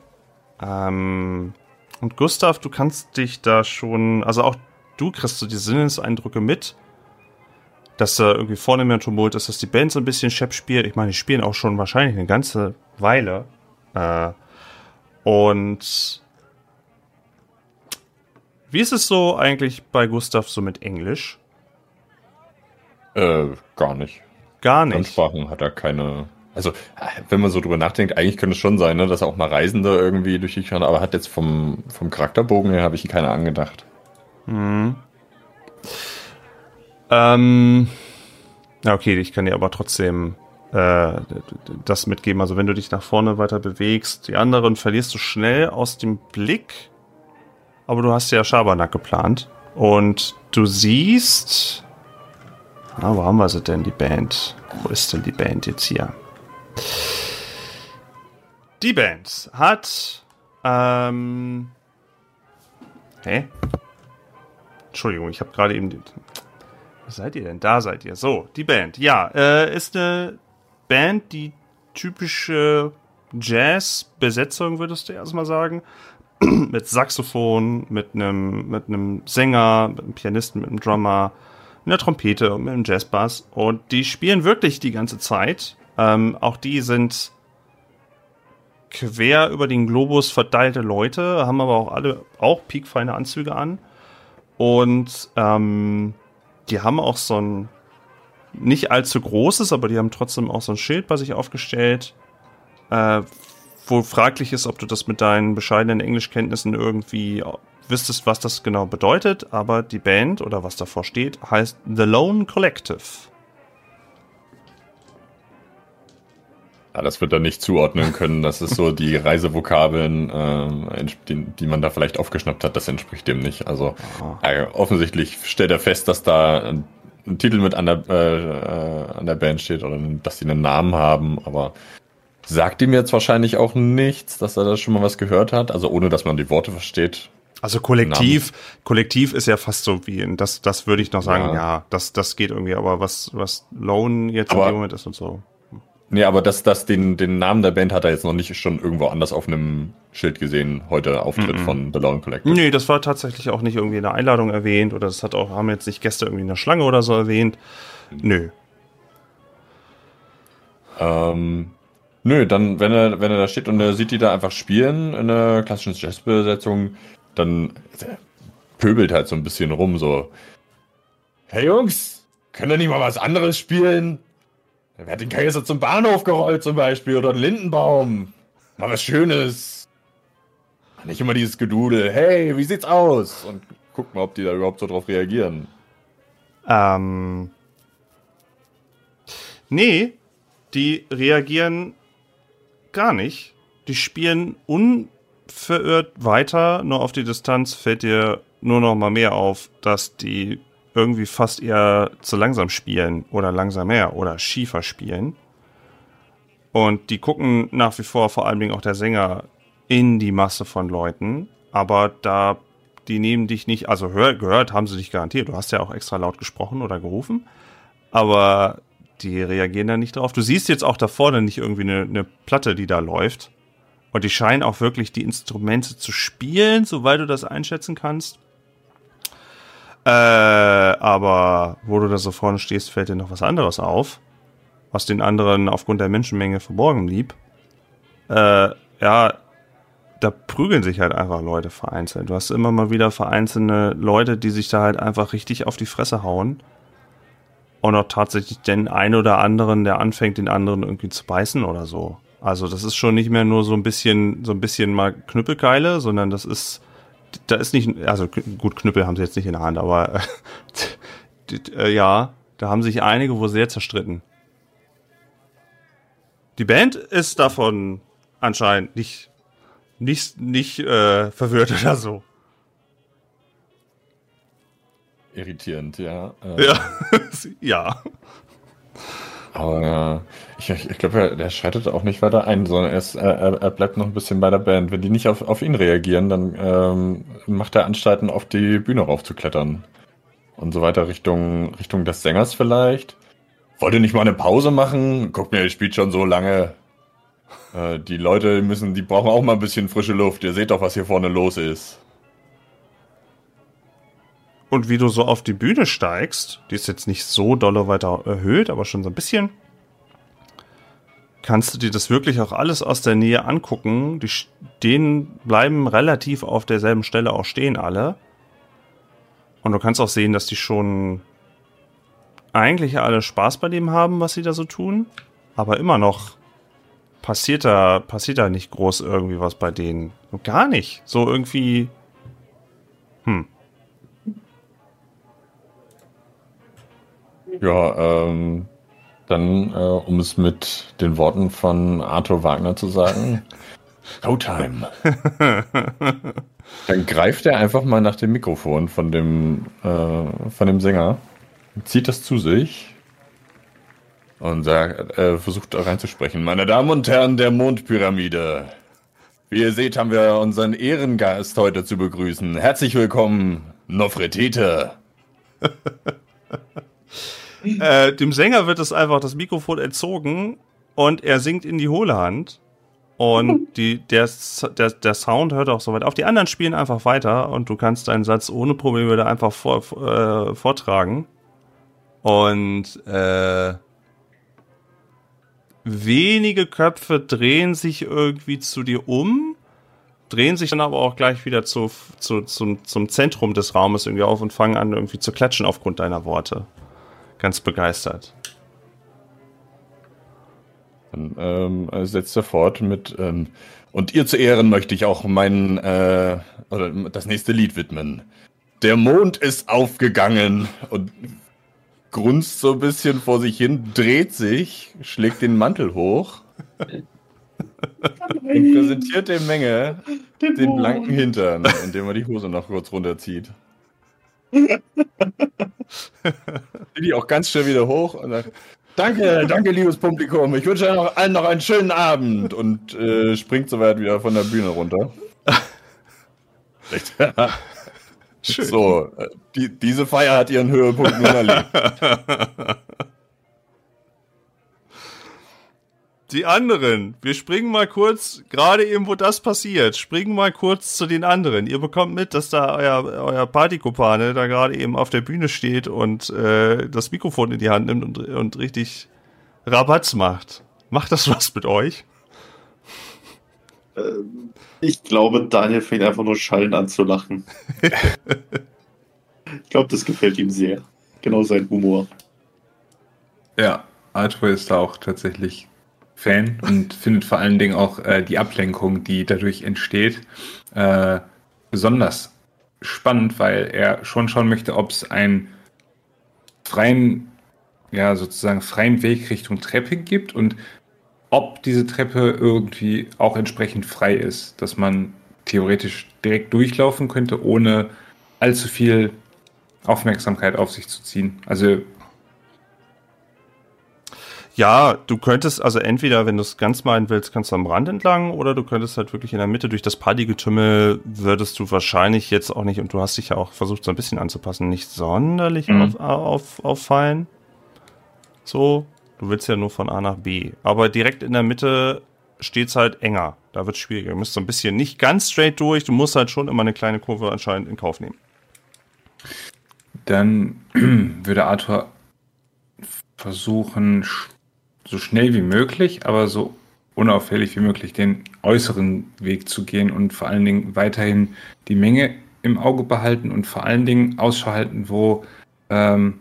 Ähm, und Gustav, du kannst dich da schon, also auch du kriegst so die Sinneseindrücke mit dass da irgendwie vorne mehr Tumult ist, dass die Band so ein bisschen Shep spielt. Ich meine, die spielen auch schon wahrscheinlich eine ganze Weile. Äh, und wie ist es so eigentlich bei Gustav so mit Englisch? äh, gar nicht. Gar nicht. Ansprachen hat er keine. Also, wenn man so drüber nachdenkt, eigentlich könnte es schon sein, ne, dass auch mal Reisende irgendwie durch die kann, aber hat jetzt vom, vom Charakterbogen her habe ich keine angedacht. Mhm. Ähm, ja, okay, ich kann dir aber trotzdem äh, das mitgeben. Also wenn du dich nach vorne weiter bewegst, die anderen verlierst du schnell aus dem Blick. Aber du hast ja Schabernack geplant. Und du siehst. Na, wo haben wir sie denn, die Band? Wo ist denn die Band jetzt hier? Die Band hat. Ähm. Hä? Entschuldigung, ich habe gerade eben. Wo seid ihr denn? Da seid ihr. So, die Band. Ja, äh, ist eine Band, die typische Jazz-Besetzung, würdest du erstmal sagen. mit Saxophon, mit einem mit einem Sänger, mit einem Pianisten, mit einem Drummer, einer Trompete und mit einem Jazzbass. Und die spielen wirklich die ganze Zeit. Ähm, auch die sind quer über den Globus verteilte Leute, haben aber auch alle auch piekfeine Anzüge an. Und ähm, die haben auch so ein nicht allzu großes, aber die haben trotzdem auch so ein Schild bei sich aufgestellt, äh, wo fraglich ist, ob du das mit deinen bescheidenen Englischkenntnissen irgendwie wüsstest, was das genau bedeutet, aber die Band oder was davor steht, heißt The Lone Collective. Ja, das wird er nicht zuordnen können. Das ist so die Reisevokabeln, äh, die, die, man da vielleicht aufgeschnappt hat, das entspricht dem nicht. Also äh, offensichtlich stellt er fest, dass da ein, ein Titel mit an der, äh, an der Band steht oder dass sie einen Namen haben, aber sagt ihm jetzt wahrscheinlich auch nichts, dass er da schon mal was gehört hat. Also ohne dass man die Worte versteht. Also kollektiv, kollektiv ist ja fast so wie, in, das, das würde ich noch sagen, ja, ja das, das geht irgendwie, aber was, was Lone jetzt aber, in dem Moment ist und so. Nee, aber das, das, den, den Namen der Band hat er jetzt noch nicht schon irgendwo anders auf einem Schild gesehen, heute Auftritt mm -mm. von The Lone Collective. Nee, das war tatsächlich auch nicht irgendwie in der Einladung erwähnt oder das hat auch, haben jetzt nicht Gäste irgendwie in der Schlange oder so erwähnt. Nö. Ähm, nö, dann, wenn er, wenn er da steht und er sieht die da einfach spielen in einer klassischen Jazzbesetzung, dann pöbelt halt so ein bisschen rum, so. Hey Jungs, können wir nicht mal was anderes spielen? Wer hat den Käse zum Bahnhof gerollt zum Beispiel oder einen Lindenbaum? Mal was Schönes. Nicht immer dieses Gedudel. Hey, wie sieht's aus? Und guck mal, ob die da überhaupt so drauf reagieren. Ähm. Nee, die reagieren gar nicht. Die spielen unverirrt weiter, nur auf die Distanz fällt dir nur noch mal mehr auf, dass die irgendwie fast eher zu langsam spielen oder langsamer oder schiefer spielen. Und die gucken nach wie vor, vor allen Dingen auch der Sänger, in die Masse von Leuten. Aber da, die nehmen dich nicht, also hör, gehört haben sie dich garantiert. Du hast ja auch extra laut gesprochen oder gerufen. Aber die reagieren da nicht drauf. Du siehst jetzt auch da vorne nicht irgendwie eine, eine Platte, die da läuft. Und die scheinen auch wirklich die Instrumente zu spielen, soweit du das einschätzen kannst. Äh, aber wo du da so vorne stehst, fällt dir noch was anderes auf, was den anderen aufgrund der Menschenmenge verborgen blieb. Äh, ja, da prügeln sich halt einfach Leute vereinzelt. Du hast immer mal wieder vereinzelte Leute, die sich da halt einfach richtig auf die Fresse hauen. Und auch tatsächlich den einen oder anderen, der anfängt, den anderen irgendwie zu beißen oder so. Also das ist schon nicht mehr nur so ein bisschen, so ein bisschen mal Knüppelkeile, sondern das ist da ist nicht, also gut, Knüppel haben sie jetzt nicht in der Hand, aber äh, ja, da haben sich einige wohl sehr zerstritten. Die Band ist davon anscheinend nicht, nicht, nicht äh, verwirrt oder so. Irritierend, ja. Äh, ja, ja. Aber ich, ich glaube, der schreitet auch nicht weiter ein, sondern er, ist, er, er, bleibt noch ein bisschen bei der Band. Wenn die nicht auf, auf ihn reagieren, dann ähm, macht er Anstalten, auf die Bühne raufzuklettern. Und so weiter Richtung, Richtung des Sängers vielleicht. Wollt ihr nicht mal eine Pause machen? Guckt mir, ihr spielt schon so lange. Äh, die Leute müssen, die brauchen auch mal ein bisschen frische Luft. Ihr seht doch, was hier vorne los ist. Und wie du so auf die Bühne steigst, die ist jetzt nicht so dolle weiter erhöht, aber schon so ein bisschen, kannst du dir das wirklich auch alles aus der Nähe angucken. Die stehen, bleiben relativ auf derselben Stelle auch stehen alle. Und du kannst auch sehen, dass die schon eigentlich alle Spaß bei dem haben, was sie da so tun. Aber immer noch passiert da, passiert da nicht groß irgendwie was bei denen. Gar nicht. So irgendwie. Hm. Ja, ähm, dann, äh, um es mit den Worten von Arthur Wagner zu sagen, Showtime. dann greift er einfach mal nach dem Mikrofon von dem, äh, von dem Sänger, zieht das zu sich und sagt, äh, versucht reinzusprechen. Meine Damen und Herren der Mondpyramide, wie ihr seht, haben wir unseren Ehrengast heute zu begrüßen. Herzlich willkommen, Nofretete. äh, dem Sänger wird es einfach das Mikrofon entzogen und er singt in die hohle Hand. Und die, der, der, der Sound hört auch soweit auf. Die anderen spielen einfach weiter und du kannst deinen Satz ohne Probleme da einfach vor, äh, vortragen. Und äh, wenige Köpfe drehen sich irgendwie zu dir um, drehen sich dann aber auch gleich wieder zu, zu, zum, zum Zentrum des Raumes irgendwie auf und fangen an irgendwie zu klatschen aufgrund deiner Worte ganz begeistert. Dann ähm, setzt er fort mit, ähm, Und ihr zu Ehren möchte ich auch mein, äh, oder das nächste Lied widmen. Der Mond ist aufgegangen und grunzt so ein bisschen vor sich hin, dreht sich, schlägt den Mantel hoch und präsentiert der Menge den blanken Hintern, indem er die Hose noch kurz runterzieht. Die auch ganz schnell wieder hoch und sagt, danke, danke, liebes Publikum, ich wünsche euch allen noch einen schönen Abend und äh, springt soweit wieder von der Bühne runter. Schön. So, äh, die, diese Feier hat ihren Höhepunkt nun erlebt. Die anderen, wir springen mal kurz, gerade eben, wo das passiert, springen mal kurz zu den anderen. Ihr bekommt mit, dass da euer, euer Partykopane da gerade eben auf der Bühne steht und äh, das Mikrofon in die Hand nimmt und, und richtig Rabatz macht. Macht das was mit euch? Ich glaube, Daniel fängt einfach nur schallend an zu lachen. ich glaube, das gefällt ihm sehr. Genau sein Humor. Ja, Arthur ist da auch tatsächlich Fan und findet vor allen Dingen auch äh, die Ablenkung, die dadurch entsteht, äh, besonders spannend, weil er schon schauen möchte, ob es einen freien, ja, sozusagen freien Weg Richtung Treppe gibt und ob diese Treppe irgendwie auch entsprechend frei ist, dass man theoretisch direkt durchlaufen könnte, ohne allzu viel Aufmerksamkeit auf sich zu ziehen. Also Ja, du könntest, also entweder, wenn du es ganz meinen willst, kannst du am Rand entlang oder du könntest halt wirklich in der Mitte durch das Partygetümmel würdest du wahrscheinlich jetzt auch nicht, und du hast dich ja auch versucht, so ein bisschen anzupassen, nicht sonderlich Mhm. auf, auf, auffallen. So, du willst ja nur von A nach B. Aber direkt in der Mitte steht's halt enger. Da wird's schwieriger. Du musst so ein bisschen nicht ganz straight durch, du musst halt schon immer eine kleine Kurve anscheinend in Kauf nehmen. dann würde Arthur versuchen, so schnell wie möglich, aber so unauffällig wie möglich den äußeren Weg zu gehen und vor allen Dingen weiterhin die Menge im Auge behalten und vor allen Dingen Ausschau halten, wo ähm,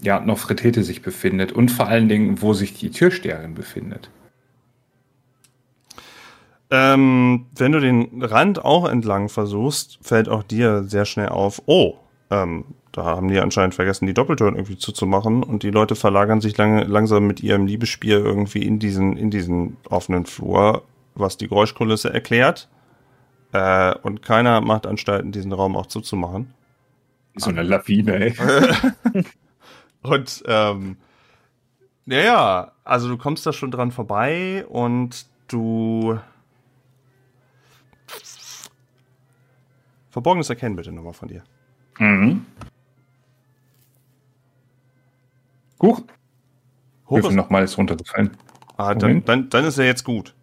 ja, noch Fretete sich befindet und vor allen Dingen, wo sich die Türsteherin befindet. Ähm, wenn du den Rand auch entlang versuchst, fällt auch dir sehr schnell auf, oh, ähm, da haben die anscheinend vergessen, die Doppeltüren irgendwie zuzumachen und die Leute verlagern sich lange, langsam mit ihrem Liebesspiel irgendwie in diesen, in diesen offenen Flur, was die Geräuschkulisse erklärt. Äh, und keiner macht Anstalten, diesen Raum auch zuzumachen. So eine Lawine, ey. Und ähm, naja, also du kommst da schon dran vorbei und du Verborgenes erkennen bitte nochmal von dir. Mhm. Huch, Hoch nochmal ist runtergefallen. ah, dann, dann, dann ist er jetzt gut.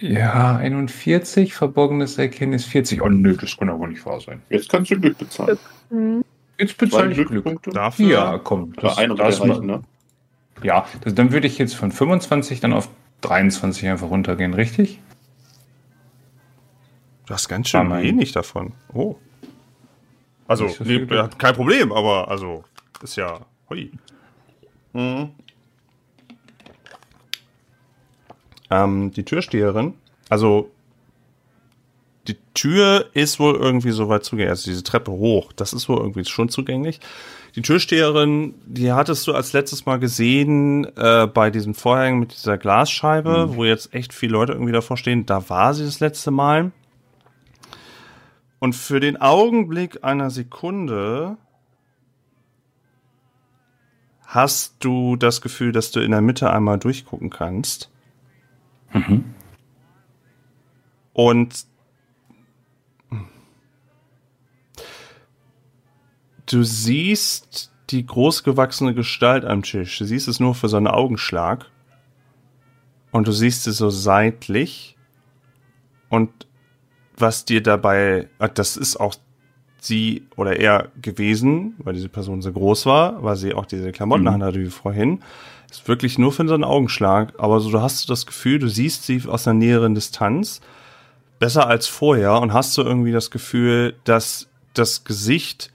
Ja, 41, verborgenes Erkennen ist 40. Oh nö, das kann aber nicht wahr sein. Jetzt kannst du Glück bezahlen. Hm. Jetzt bezahle ich Glück. Glückpunkte. Dafür. Ja, komm. Ja, einer wird das reichen, ne? Ja, das, dann würde ich jetzt von 25 dann auf 23 einfach runtergehen, richtig? Du hast ganz schön Ah, wenig davon. Oh. Also, so nee, kein Problem, aber also, ist ja. Hui. Mhm. Ähm, die Türsteherin, also die Tür ist wohl irgendwie so weit zugänglich, also diese Treppe hoch, das ist wohl irgendwie schon zugänglich. Die Türsteherin, die hattest du als letztes Mal gesehen äh, bei diesem Vorhang mit dieser Glasscheibe, wo jetzt echt viele Leute irgendwie davor stehen. Da war sie das letzte Mal. Und für den Augenblick einer Sekunde hast du das Gefühl, dass du in der Mitte einmal durchgucken kannst. Und du siehst die großgewachsene Gestalt am Tisch. Du siehst es nur für so einen Augenschlag. Und du siehst sie so seitlich. Und was dir dabei, ah, das ist auch sie oder er gewesen, weil diese Person so groß war, weil sie auch diese Klamotten Mhm. hatte wie vorhin. Ist wirklich nur für so einen Augenschlag, aber so du hast das Gefühl, du siehst sie aus einer näheren Distanz besser als vorher und hast so irgendwie das Gefühl, dass das Gesicht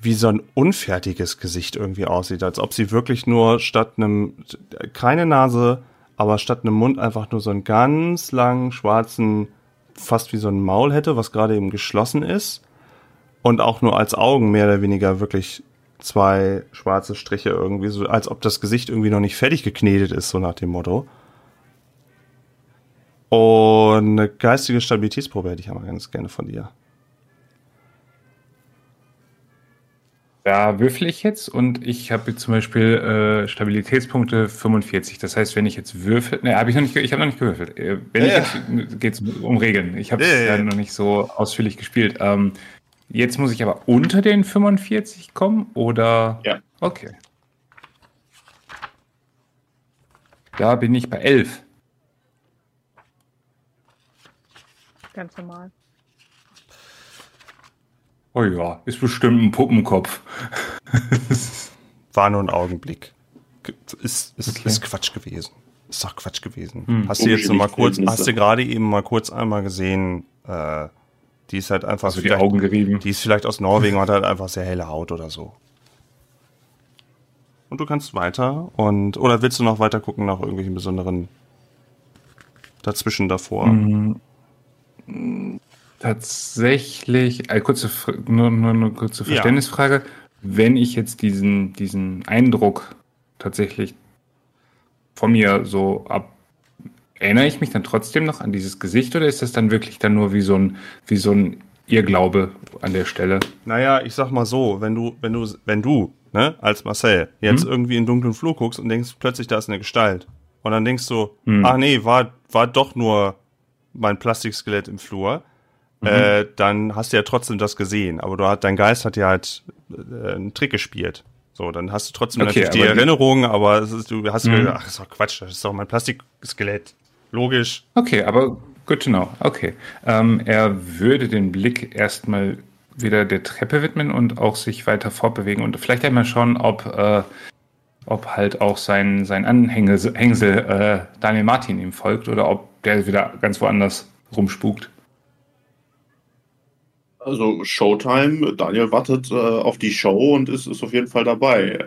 wie so ein unfertiges Gesicht irgendwie aussieht, als ob sie wirklich nur statt einem keine Nase aber statt einem Mund einfach nur so einen ganz langen, schwarzen, fast wie so ein Maul hätte, was gerade eben geschlossen ist. Und auch nur als Augen mehr oder weniger wirklich zwei schwarze Striche irgendwie, so als ob das Gesicht irgendwie noch nicht fertig geknetet ist, so nach dem Motto. Und eine geistige Stabilitätsprobe hätte ich aber ganz gerne von dir. Da würfel ich jetzt und ich habe jetzt zum Beispiel äh, Stabilitätspunkte 45. Das heißt, wenn ich jetzt würfel, ne, habe ich noch nicht, ich habe noch nicht gewürfelt. Äh, Wenn Ja, ich jetzt geht es um Regeln. Ich habe es Ja, ja, ja, ja. noch nicht so ausführlich gespielt. Ähm, jetzt muss ich aber unter den 45 kommen oder? Ja. Okay. Da bin ich bei 11. Ganz normal. Oh ja, ist bestimmt ein Puppenkopf. War nur ein Augenblick. Ge- Ist, ist, Okay. ist Quatsch gewesen. Ist doch Quatsch gewesen. Hm. Hast du jetzt noch mal kurz, hast du gerade eben mal kurz einmal gesehen, äh, die ist halt einfach Also die Augen gerieben. Die ist vielleicht aus Norwegen und hat halt einfach sehr helle Haut oder so. Und du kannst weiter und oder willst du noch weiter gucken nach irgendwelchen besonderen dazwischen davor? Mhm. Tatsächlich, äh, kurze, nur, nur eine kurze Ja. Verständnisfrage. Wenn ich jetzt diesen, diesen Eindruck tatsächlich von mir so ab, erinnere ich mich dann trotzdem noch an dieses Gesicht oder ist das dann wirklich dann nur wie so ein, wie so ein Irrglaube an der Stelle? Naja, ich sag mal so, wenn du, wenn du, wenn du, ne, als Marcel, jetzt Hm? irgendwie in den dunklen Flur guckst und denkst, plötzlich da ist eine Gestalt. Und dann denkst du, Hm. ach nee, war, war doch nur mein Plastikskelett im Flur. Mhm. Äh, dann hast du ja trotzdem das gesehen, aber du hat, dein Geist hat ja halt äh, einen Trick gespielt. So, dann hast du trotzdem Okay, natürlich die Erinnerung, aber es ist, du hast Mhm. gedacht, ach, ist doch Quatsch, das ist doch mein Plastikskelett. Logisch. Okay, aber good to know. Okay. Ähm, er würde den Blick erstmal wieder der Treppe widmen und auch sich weiter fortbewegen und vielleicht einmal schauen, ob, äh, ob halt auch sein, sein Anhängsel Hängsel, äh, Daniel Martin ihm folgt oder ob der wieder ganz woanders rumspukt. Also Showtime, Daniel wartet äh, auf die Show und ist, ist auf jeden Fall dabei.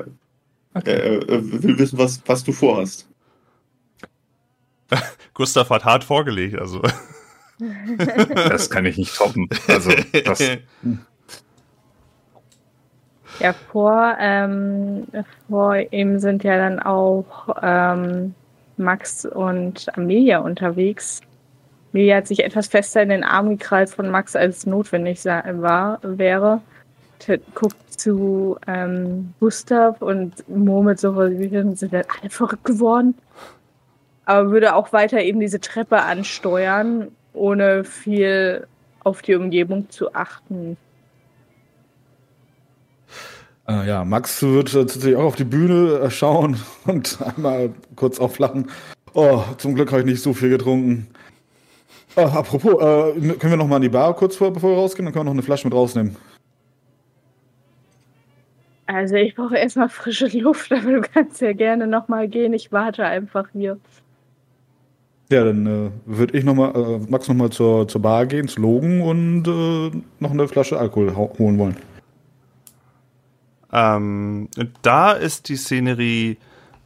Okay. Er äh, will wissen, was, was du vorhast. Gustav hat hart vorgelegt, also. Das kann ich nicht toppen. Also, das, Ja, vor, ähm, vor ihm sind ja dann auch ähm, Max und Amelia unterwegs. Amelia hat sich etwas fester in den Arm gekrallt von Max, als es notwendig war, wäre. T- Guckt zu ähm, Gustav und murmelt so sind dann alle verrückt geworden. Aber würde auch weiter eben diese Treppe ansteuern, ohne viel auf die Umgebung zu achten. Äh, ja, Max wird äh, tatsächlich auch auf die Bühne äh, schauen und einmal kurz auflachen. Oh, zum Glück habe ich nicht so viel getrunken. Äh, apropos, äh, können wir noch mal in die Bar kurz vor, bevor wir rausgehen? Dann können wir noch eine Flasche mit rausnehmen. Also ich brauche erstmal frische Luft, aber du kannst ja gerne nochmal gehen. Ich warte einfach hier. Ja, dann äh, würde ich noch mal, äh, Max noch mal zur, zur Bar gehen, zu Logen und äh, noch eine Flasche Alkohol holen wollen. Ähm, da ist die Szenerie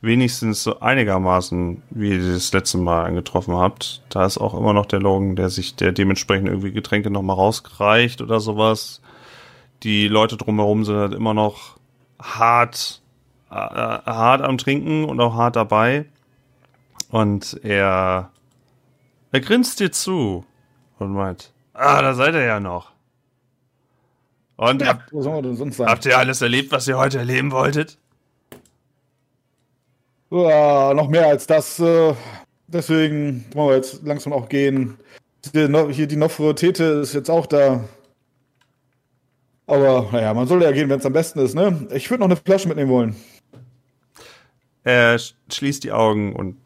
wenigstens so einigermaßen, wie ihr das letzte Mal angetroffen habt. Da ist auch immer noch der Logan, der sich der dementsprechend irgendwie Getränke nochmal rausreicht oder sowas. Die Leute drumherum sind halt immer noch hart, äh, hart am Trinken und auch hart dabei. Und er, er grinst dir zu und meint, ah, da seid ihr ja noch. Und habt, Wo soll man denn sonst sein? Habt ihr alles erlebt, was ihr heute erleben wolltet? Ja, noch mehr als das. Äh, deswegen wollen wir jetzt langsam auch gehen. Hier, die Nofretete ist jetzt auch da. Aber naja, man soll ja gehen, wenn es am besten ist, ne? Ich würde noch eine Flasche mitnehmen wollen. Er sch- schließt die Augen und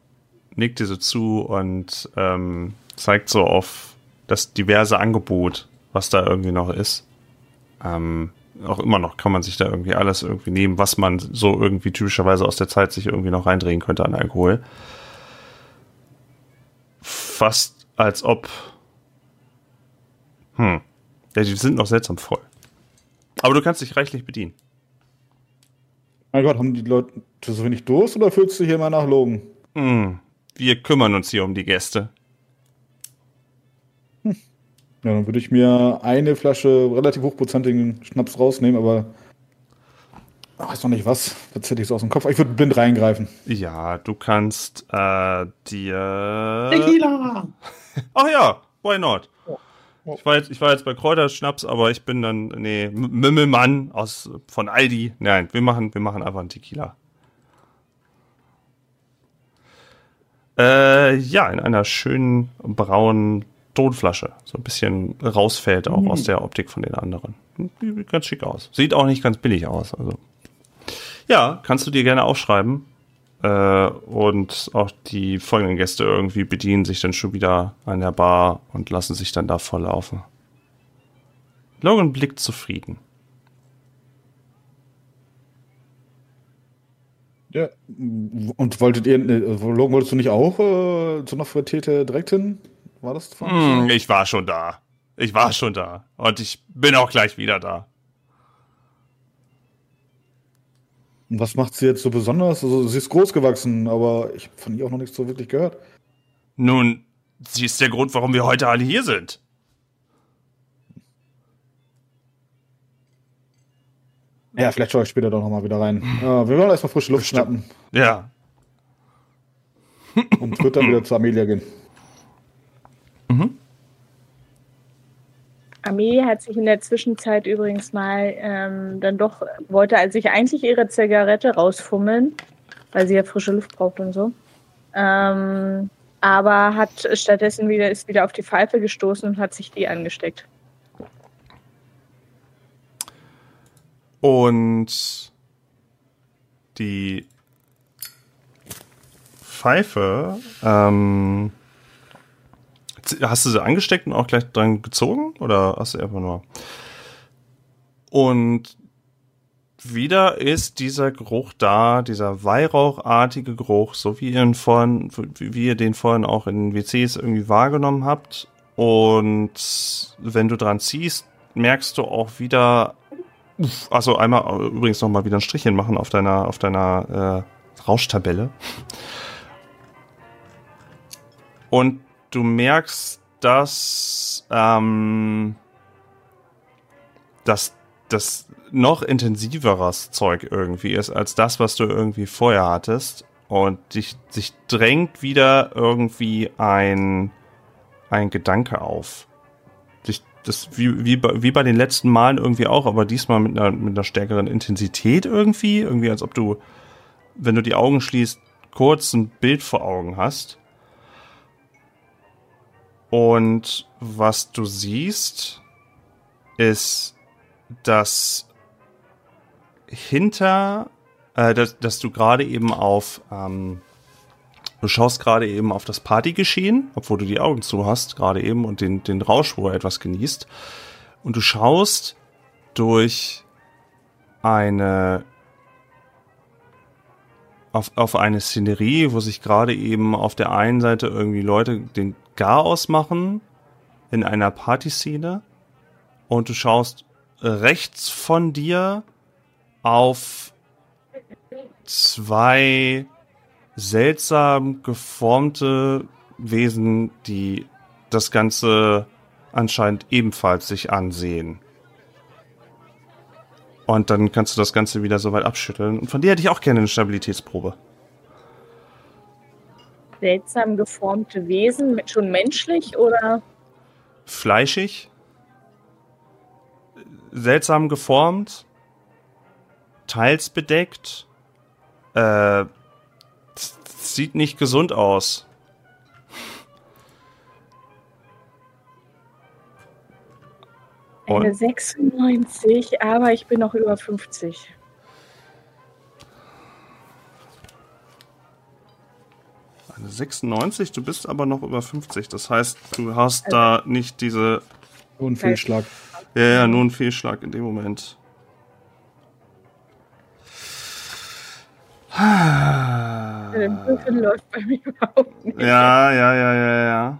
nickt dir so zu und ähm, zeigt so auf das diverse Angebot, was da irgendwie noch ist. Ähm, auch immer noch kann man sich da irgendwie alles irgendwie nehmen, was man so irgendwie typischerweise aus der Zeit sich irgendwie noch reindrehen könnte an Alkohol. Fast als ob. Hm. Ja, die sind noch seltsam voll. Aber du kannst dich reichlich bedienen. Mein Gott, haben die Leute so wenig Durst oder fühlst du hier mal nach Logen? Hm. Wir kümmern uns hier um die Gäste. Ja, dann würde ich mir eine Flasche relativ hochprozentigen Schnaps rausnehmen, aber ich weiß noch nicht was. Jetzt hätte ich es aus dem Kopf. Ich würde blind reingreifen. Ja, du kannst äh, dir. Tequila! Ach ja, why not? Ich war, jetzt, ich war jetzt bei Kräuterschnaps, aber ich bin dann, nee, Mümmelmann aus, von Aldi. Nein, wir machen, wir machen einfach einen Tequila. Äh, ja, in einer schönen braunen Tonflasche. So ein bisschen rausfällt auch aus der Optik von den anderen. Sieht ganz schick aus. Sieht auch nicht ganz billig aus. Also. Ja, kannst du dir gerne aufschreiben. Äh, und auch die folgenden Gäste irgendwie bedienen sich dann schon wieder an der Bar und lassen sich dann da volllaufen. Logan blickt zufrieden. Ja. Und wolltet ihr, äh, Logan, wolltest du nicht auch äh, zur Nofretete direkt hin? War das Hm, ich war schon da. Ich war schon da. Und ich bin auch gleich wieder da. Und was macht sie jetzt so besonders? Also, sie ist groß gewachsen, aber ich habe von ihr auch noch nichts so wirklich gehört. Nun, sie ist der Grund, warum wir heute alle hier sind. Ja, vielleicht schaue ich später doch nochmal wieder rein. Ja, wir wollen erstmal frische Luft schnappen Ja. und wird dann wieder zu Amelia gehen. Amelie hat sich in der Zwischenzeit übrigens mal ähm, dann doch, wollte als sich eigentlich ihre Zigarette rausfummeln, weil sie ja frische Luft braucht und so. Ähm, aber hat stattdessen wieder, ist wieder auf die Pfeife gestoßen und hat sich die angesteckt. Und die Pfeife, ähm, hast du sie angesteckt und auch gleich dran gezogen? Oder hast du einfach nur? Und wieder ist dieser Geruch da, dieser Weihrauchartige Geruch, so wie ihr ihn vorhin, wie ihr den vorhin auch in den WCs irgendwie wahrgenommen habt. Und wenn du dran ziehst, merkst du auch wieder, also einmal äh, übrigens noch mal wieder ein Strichchen machen auf deiner auf deiner äh, Rauschtabelle. Und du merkst, dass ähm, dass das noch intensiveres Zeug irgendwie ist als das, was du irgendwie vorher hattest. Und dich, sich drängt wieder irgendwie ein, ein Gedanke auf. Das, wie, wie, bei, wie bei den letzten Malen irgendwie auch, aber diesmal mit einer, mit einer stärkeren Intensität irgendwie. Irgendwie als ob du, wenn du die Augen schließt, kurz ein Bild vor Augen hast. Und was du siehst, ist, dass hinter, äh, dass, dass du gerade eben auf, ähm, du schaust gerade eben auf das Partygeschehen, obwohl du die Augen zu hast, gerade eben und den, den Rausch, wo er etwas genießt. Und du schaust durch eine auf, auf eine Szenerie, wo sich gerade eben auf der einen Seite irgendwie Leute den Garaus machen in einer Partyszene und du schaust rechts von dir auf zwei seltsam geformte Wesen, die das Ganze anscheinend ebenfalls sich ansehen. Und dann kannst du das Ganze wieder so weit abschütteln. Und von dir hätte ich auch gerne eine Stabilitätsprobe. Seltsam geformte Wesen, schon menschlich oder? Fleischig, seltsam geformt, teils bedeckt, äh, sieht nicht gesund aus. Eine Und 96, aber ich bin noch über 50. eine 96, du bist aber noch über 50. Das heißt, du hast da nicht diese So ein Fehlschlag. Ja, ja, nur ein Fehlschlag in dem Moment. Der Würfel läuft bei mir überhaupt nicht. Ja, ja, ja, ja, ja.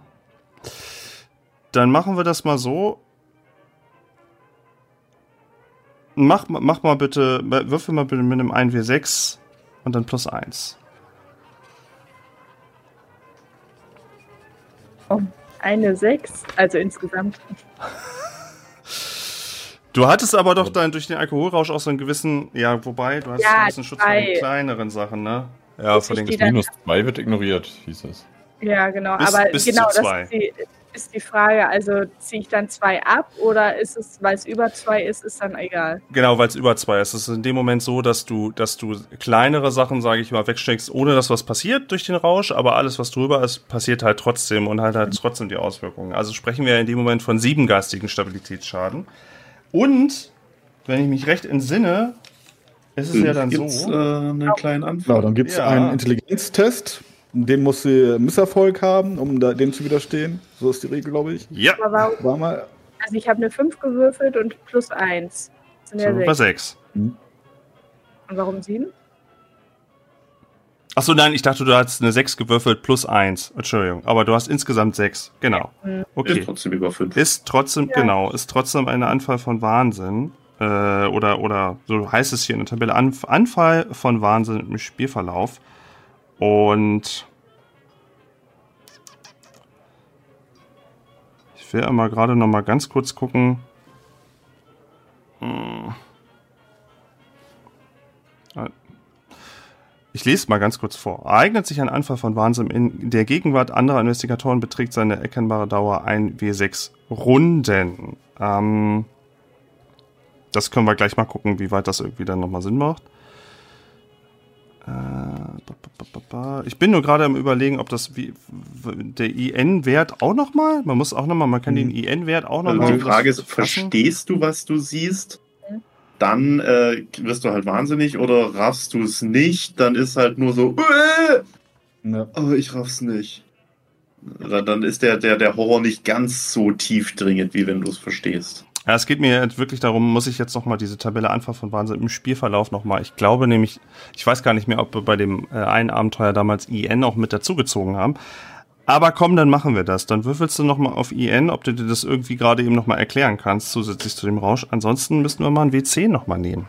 Dann machen wir das mal so. Mach, mach mal bitte, würfel mal bitte mit einem 1W6 und dann plus 1. Eine 6, also insgesamt. Du hattest aber doch dann durch den Alkoholrausch auch so einen gewissen, ja, wobei, du hast Ja, ein bisschen Schutz vor den kleineren Sachen, ne? Ja, vor den dann- Minus 2 wird ignoriert, hieß es. Ja, genau. Bis- aber bis genau, das ist die, ist die Frage. Also ziehe ich dann zwei ab oder ist es, weil es über zwei ist, ist dann egal. Genau, weil es über zwei ist. Es ist in dem Moment so, dass du, dass du kleinere Sachen, sage ich mal, wegsteckst, ohne dass was passiert durch den Rausch, aber alles, was drüber ist, passiert halt trotzdem und halt halt trotzdem die Auswirkungen. Also sprechen wir in dem Moment von sieben geistigen Stabilitätsschaden. Und, wenn ich mich recht entsinne, ist es ja dann Gibt's, so. äh, einen kleinen Genau, Anfang. dann gibt es Ja. einen Intelligenztest. Den muss sie Misserfolg haben, um da, dem zu widerstehen. So ist die Regel, glaube ich. Ja, Aber warum? War mal. Also ich habe eine 5 gewürfelt und plus 1. Das sind ja sind wir bei 6. sechs. Und warum 7? Achso, nein, ich dachte, du hast eine sechs gewürfelt plus eins. Entschuldigung, aber du hast insgesamt sechs. Genau. Ist Okay. trotzdem über fünf. Ist trotzdem, Ja. genau, ist trotzdem ein Anfall von Wahnsinn. Äh, oder, oder so heißt es hier in der Tabelle, Anf Anfall von Wahnsinn im Spielverlauf. Und ich will einmal gerade noch mal ganz kurz gucken. Hm. Ich lese mal ganz kurz vor. Ereignet sich ein Anfall von Wahnsinn in der Gegenwart anderer Investigatoren, beträgt seine erkennbare Dauer 1 W6 Runden. Ähm, das können wir gleich mal gucken, wie weit das irgendwie dann nochmal Sinn macht. Äh. Ich bin nur gerade am überlegen, ob das wie, der IN-Wert auch nochmal, man muss auch nochmal, man kann den IN-Wert auch Also nochmal. die Frage ist, verstehst du, was du siehst? Dann äh, wirst du halt wahnsinnig oder raffst du es nicht, dann ist halt nur so, äh, Ja. oh, ich raff's nicht. Dann, dann ist der, der, der Horror nicht ganz so tiefdringend, wie wenn du es verstehst. Ja, es geht mir jetzt wirklich darum, muss ich jetzt nochmal diese Tabelle Anfang von Wahnsinn im Spielverlauf nochmal. Ich glaube nämlich, ich weiß gar nicht mehr, ob wir bei dem äh, einen Abenteuer damals IN auch mit dazugezogen haben. Aber komm, dann machen wir das. Dann würfelst du nochmal auf IN, ob du dir das irgendwie gerade eben nochmal erklären kannst, zusätzlich zu dem Rausch. Ansonsten müssten wir mal ein W10 nochmal nehmen.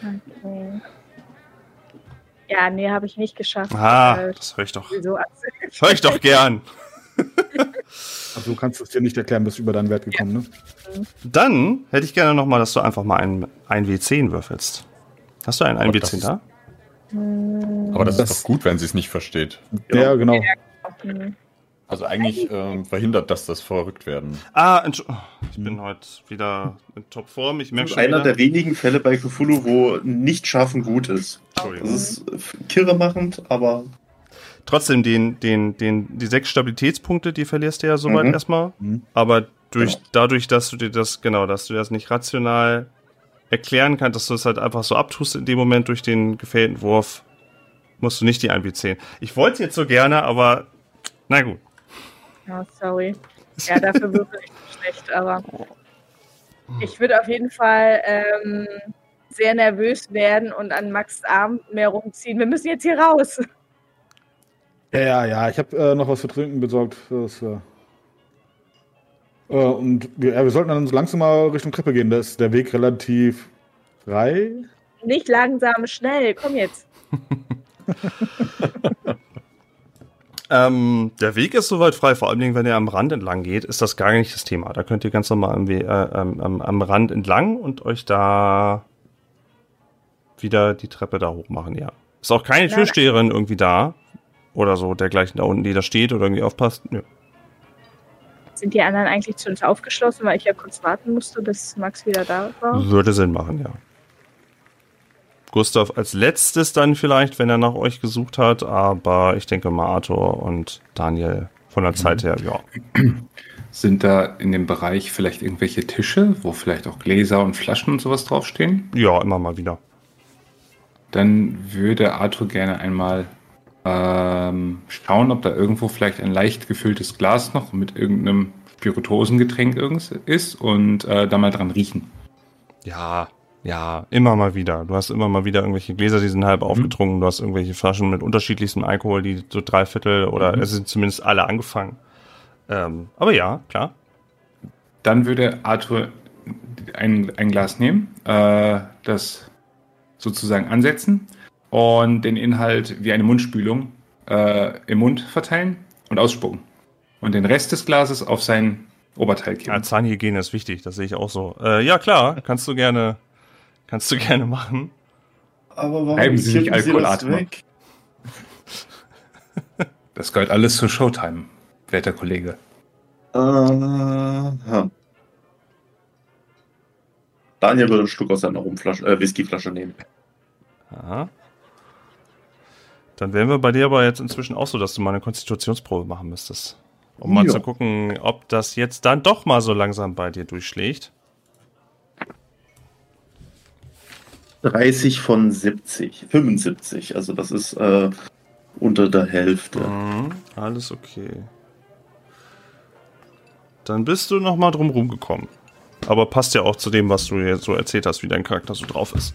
Okay. Ja, nee, habe ich nicht geschafft. Ah, Äh, das höre ich doch. Wieso? Höre ich doch gern. Also du kannst es dir nicht erklären, bist über deinen Wert gekommen, ne? Dann hätte ich gerne nochmal, dass du einfach mal ein, ein W10 würfelst. Hast du einen, einen das W10 ist- da? Aber das, Das- ist doch gut, wenn sie es nicht versteht. Ja, genau. Hm. Also eigentlich ähm, verhindert das das Verrücktwerden. Ah, Entsch- ich bin heute wieder in Topform. Ich merke Das schon ist einer wieder. der wenigen Fälle bei Cthulhu, wo nicht schaffen gut ist. Das ist kirremachend, aber Trotzdem, den, den, den, die sechs Stabilitätspunkte, die verlierst du ja soweit Mhm. erstmal. Mhm. Aber durch, Genau. dadurch, dass du dir das, genau, dass du das nicht rational erklären kannst, dass du es halt einfach so abtust in dem Moment durch den gefällten Wurf, musst du nicht die 1W10. Ich wollte jetzt so gerne, aber na gut. Oh, sorry. Ja, dafür würfel ich nicht schlecht, aber ich würde auf jeden Fall ähm, sehr nervös werden und an Max Arm mehr rumziehen. Wir müssen jetzt hier raus. Ja, ja, ja. Ich habe äh, noch was zu trinken besorgt. Das, äh, äh, und wir, ja, wir sollten dann so langsam mal Richtung Treppe gehen. Da ist der Weg relativ frei. Nicht langsam, schnell. Komm jetzt. Ähm, der Weg ist soweit frei, vor allem wenn ihr am Rand entlang geht, ist das gar nicht das Thema. Da könnt ihr ganz normal am, We- äh, am, am, am Rand entlang und euch da wieder die Treppe da hoch machen, ja. Ist auch keine. Türsteherin irgendwie da oder so, dergleichen da unten, die da steht oder irgendwie aufpasst. Nö. Sind die anderen eigentlich zu uns aufgeschlossen, weil ich ja kurz warten musste, bis Max wieder da war? Würde Sinn machen, ja. Gustav als letztes dann vielleicht, wenn er nach euch gesucht hat, aber ich denke mal Arthur und Daniel von der Zeit her, ja. Sind da in dem Bereich vielleicht irgendwelche Tische, wo vielleicht auch Gläser und Flaschen und sowas draufstehen? Ja, immer mal wieder. Dann würde Arthur gerne einmal ähm, schauen, ob da irgendwo vielleicht ein leicht gefülltes Glas noch mit irgendeinem Spirituosengetränk irgends ist und äh, da mal dran riechen. Ja, ja, immer mal wieder. Du hast immer mal wieder irgendwelche Gläser, die sind halb aufgetrunken. Du hast irgendwelche Flaschen mit unterschiedlichstem Alkohol, die so drei Viertel oder es sind zumindest alle angefangen. Ähm, aber ja, klar. Dann würde Arthur ein, ein Glas nehmen, äh, das sozusagen ansetzen und den Inhalt wie eine Mundspülung äh, im Mund verteilen und ausspucken. Und den Rest des Glases auf sein Oberteil Ja, kippen. Zahnhygiene ist wichtig, das sehe ich auch so. Äh, ja, klar, kannst du gerne, kannst du gerne machen. Aber warum Bleiben Sie nicht kippen Sie das Alkoholatmer. weg? Das gehört alles zur Showtime, werter Kollege. Äh, ha. Daniel würde einen Schluck aus seiner Rumflasche, äh, Whiskyflasche nehmen. Aha. Dann wären wir bei dir aber jetzt inzwischen auch so, dass du mal eine Konstitutionsprobe machen müsstest. Um mal Ja. zu gucken, ob das jetzt dann doch mal so langsam bei dir durchschlägt. 30 von 70, 75, also das ist äh, unter der Hälfte. Mhm, alles okay. Dann bist du noch mal drum rumgekommen. Aber passt ja auch zu dem, was du jetzt so erzählt hast, wie dein Charakter so drauf ist.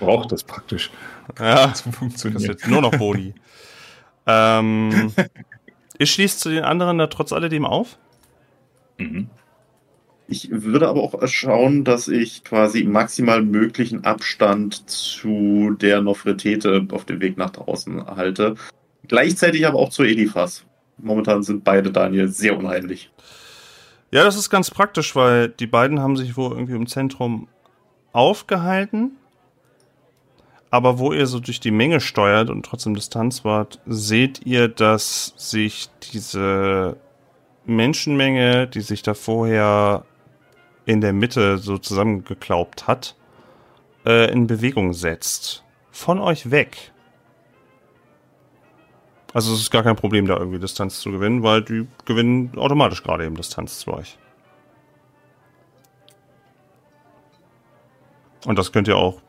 Braucht das praktisch. Ja, Zum das Funktionieren. ist jetzt nur noch Boni. ähm, ihr schließt zu den anderen da trotz alledem auf? Mhm. Ich würde aber auch schauen, dass ich quasi maximal möglichen Abstand zu der Nofretete auf dem Weg nach draußen halte. Gleichzeitig aber auch zu Elifas. Momentan sind beide Daniel sehr unheimlich. Ja, das ist ganz praktisch, weil die beiden haben sich wohl irgendwie im Zentrum aufgehalten. Aber wo ihr so durch die Menge steuert und trotzdem Distanz wart, seht ihr, dass sich diese Menschenmenge, die sich da vorher in der Mitte so zusammengeklaubt hat, äh, in Bewegung setzt. Von euch weg. Also es ist gar kein Problem, da irgendwie Distanz zu gewinnen, weil die gewinnen automatisch gerade eben Distanz zu euch. Und das könnt ihr auch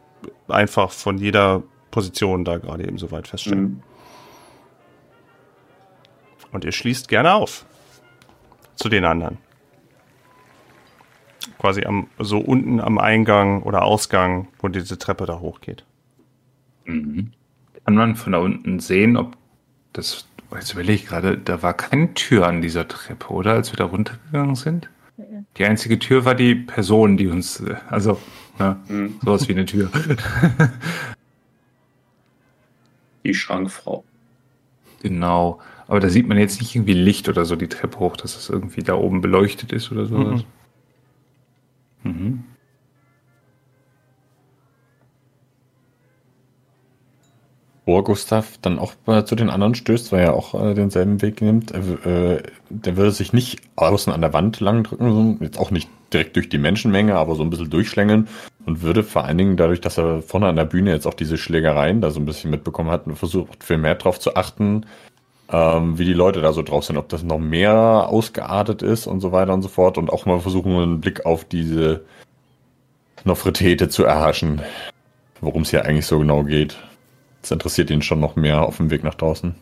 einfach von jeder Position da gerade eben so weit feststellen. Mhm. Und ihr schließt gerne auf. Zu den anderen. Quasi am, so unten am Eingang oder Ausgang, wo diese Treppe da hochgeht. Mhm. Kann man von da unten sehen, ob das. Jetzt überlege ich gerade, da war keine Tür an dieser Treppe, oder? Als wir da runtergegangen sind? Die einzige Tür war die Person, die uns. Also, ja, Mhm. sowas wie eine Tür. Die Schrankfrau. genau. Aber da sieht man jetzt nicht irgendwie Licht oder so die Treppe hoch, dass es irgendwie da oben beleuchtet ist oder sowas. Mhm. Bevor Gustav dann auch äh, zu den anderen stößt, weil er auch äh, denselben Weg nimmt, äh, der würde sich nicht außen an der Wand lang drücken, jetzt auch nicht direkt durch die Menschenmenge, aber so ein bisschen durchschlängeln und würde vor allen Dingen dadurch, dass er vorne an der Bühne jetzt auch diese Schlägereien da so ein bisschen mitbekommen hat, versucht viel mehr drauf zu achten, ähm, wie die Leute da so drauf sind, ob das noch mehr ausgeartet ist und so weiter und so fort und auch mal versuchen, einen Blick auf diese Nofretete zu erhaschen, worum es hier eigentlich so genau geht. Das interessiert ihn schon noch mehr auf dem Weg nach draußen.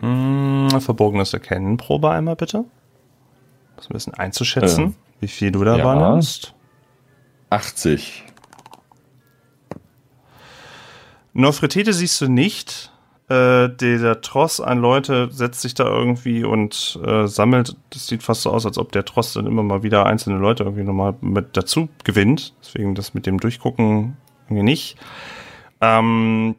Hm, verborgenes Erkennen, Probe einmal bitte. Das ein bisschen einzuschätzen, wie viel du da ja. wahrnimmst. 80. Nofretete siehst du nicht. Äh, dieser Tross an Leute setzt sich da irgendwie und äh, sammelt. Das sieht fast so aus, als ob der Tross dann immer mal wieder einzelne Leute irgendwie nochmal mit dazu gewinnt. Deswegen das mit dem Durchgucken irgendwie nicht. Ähm,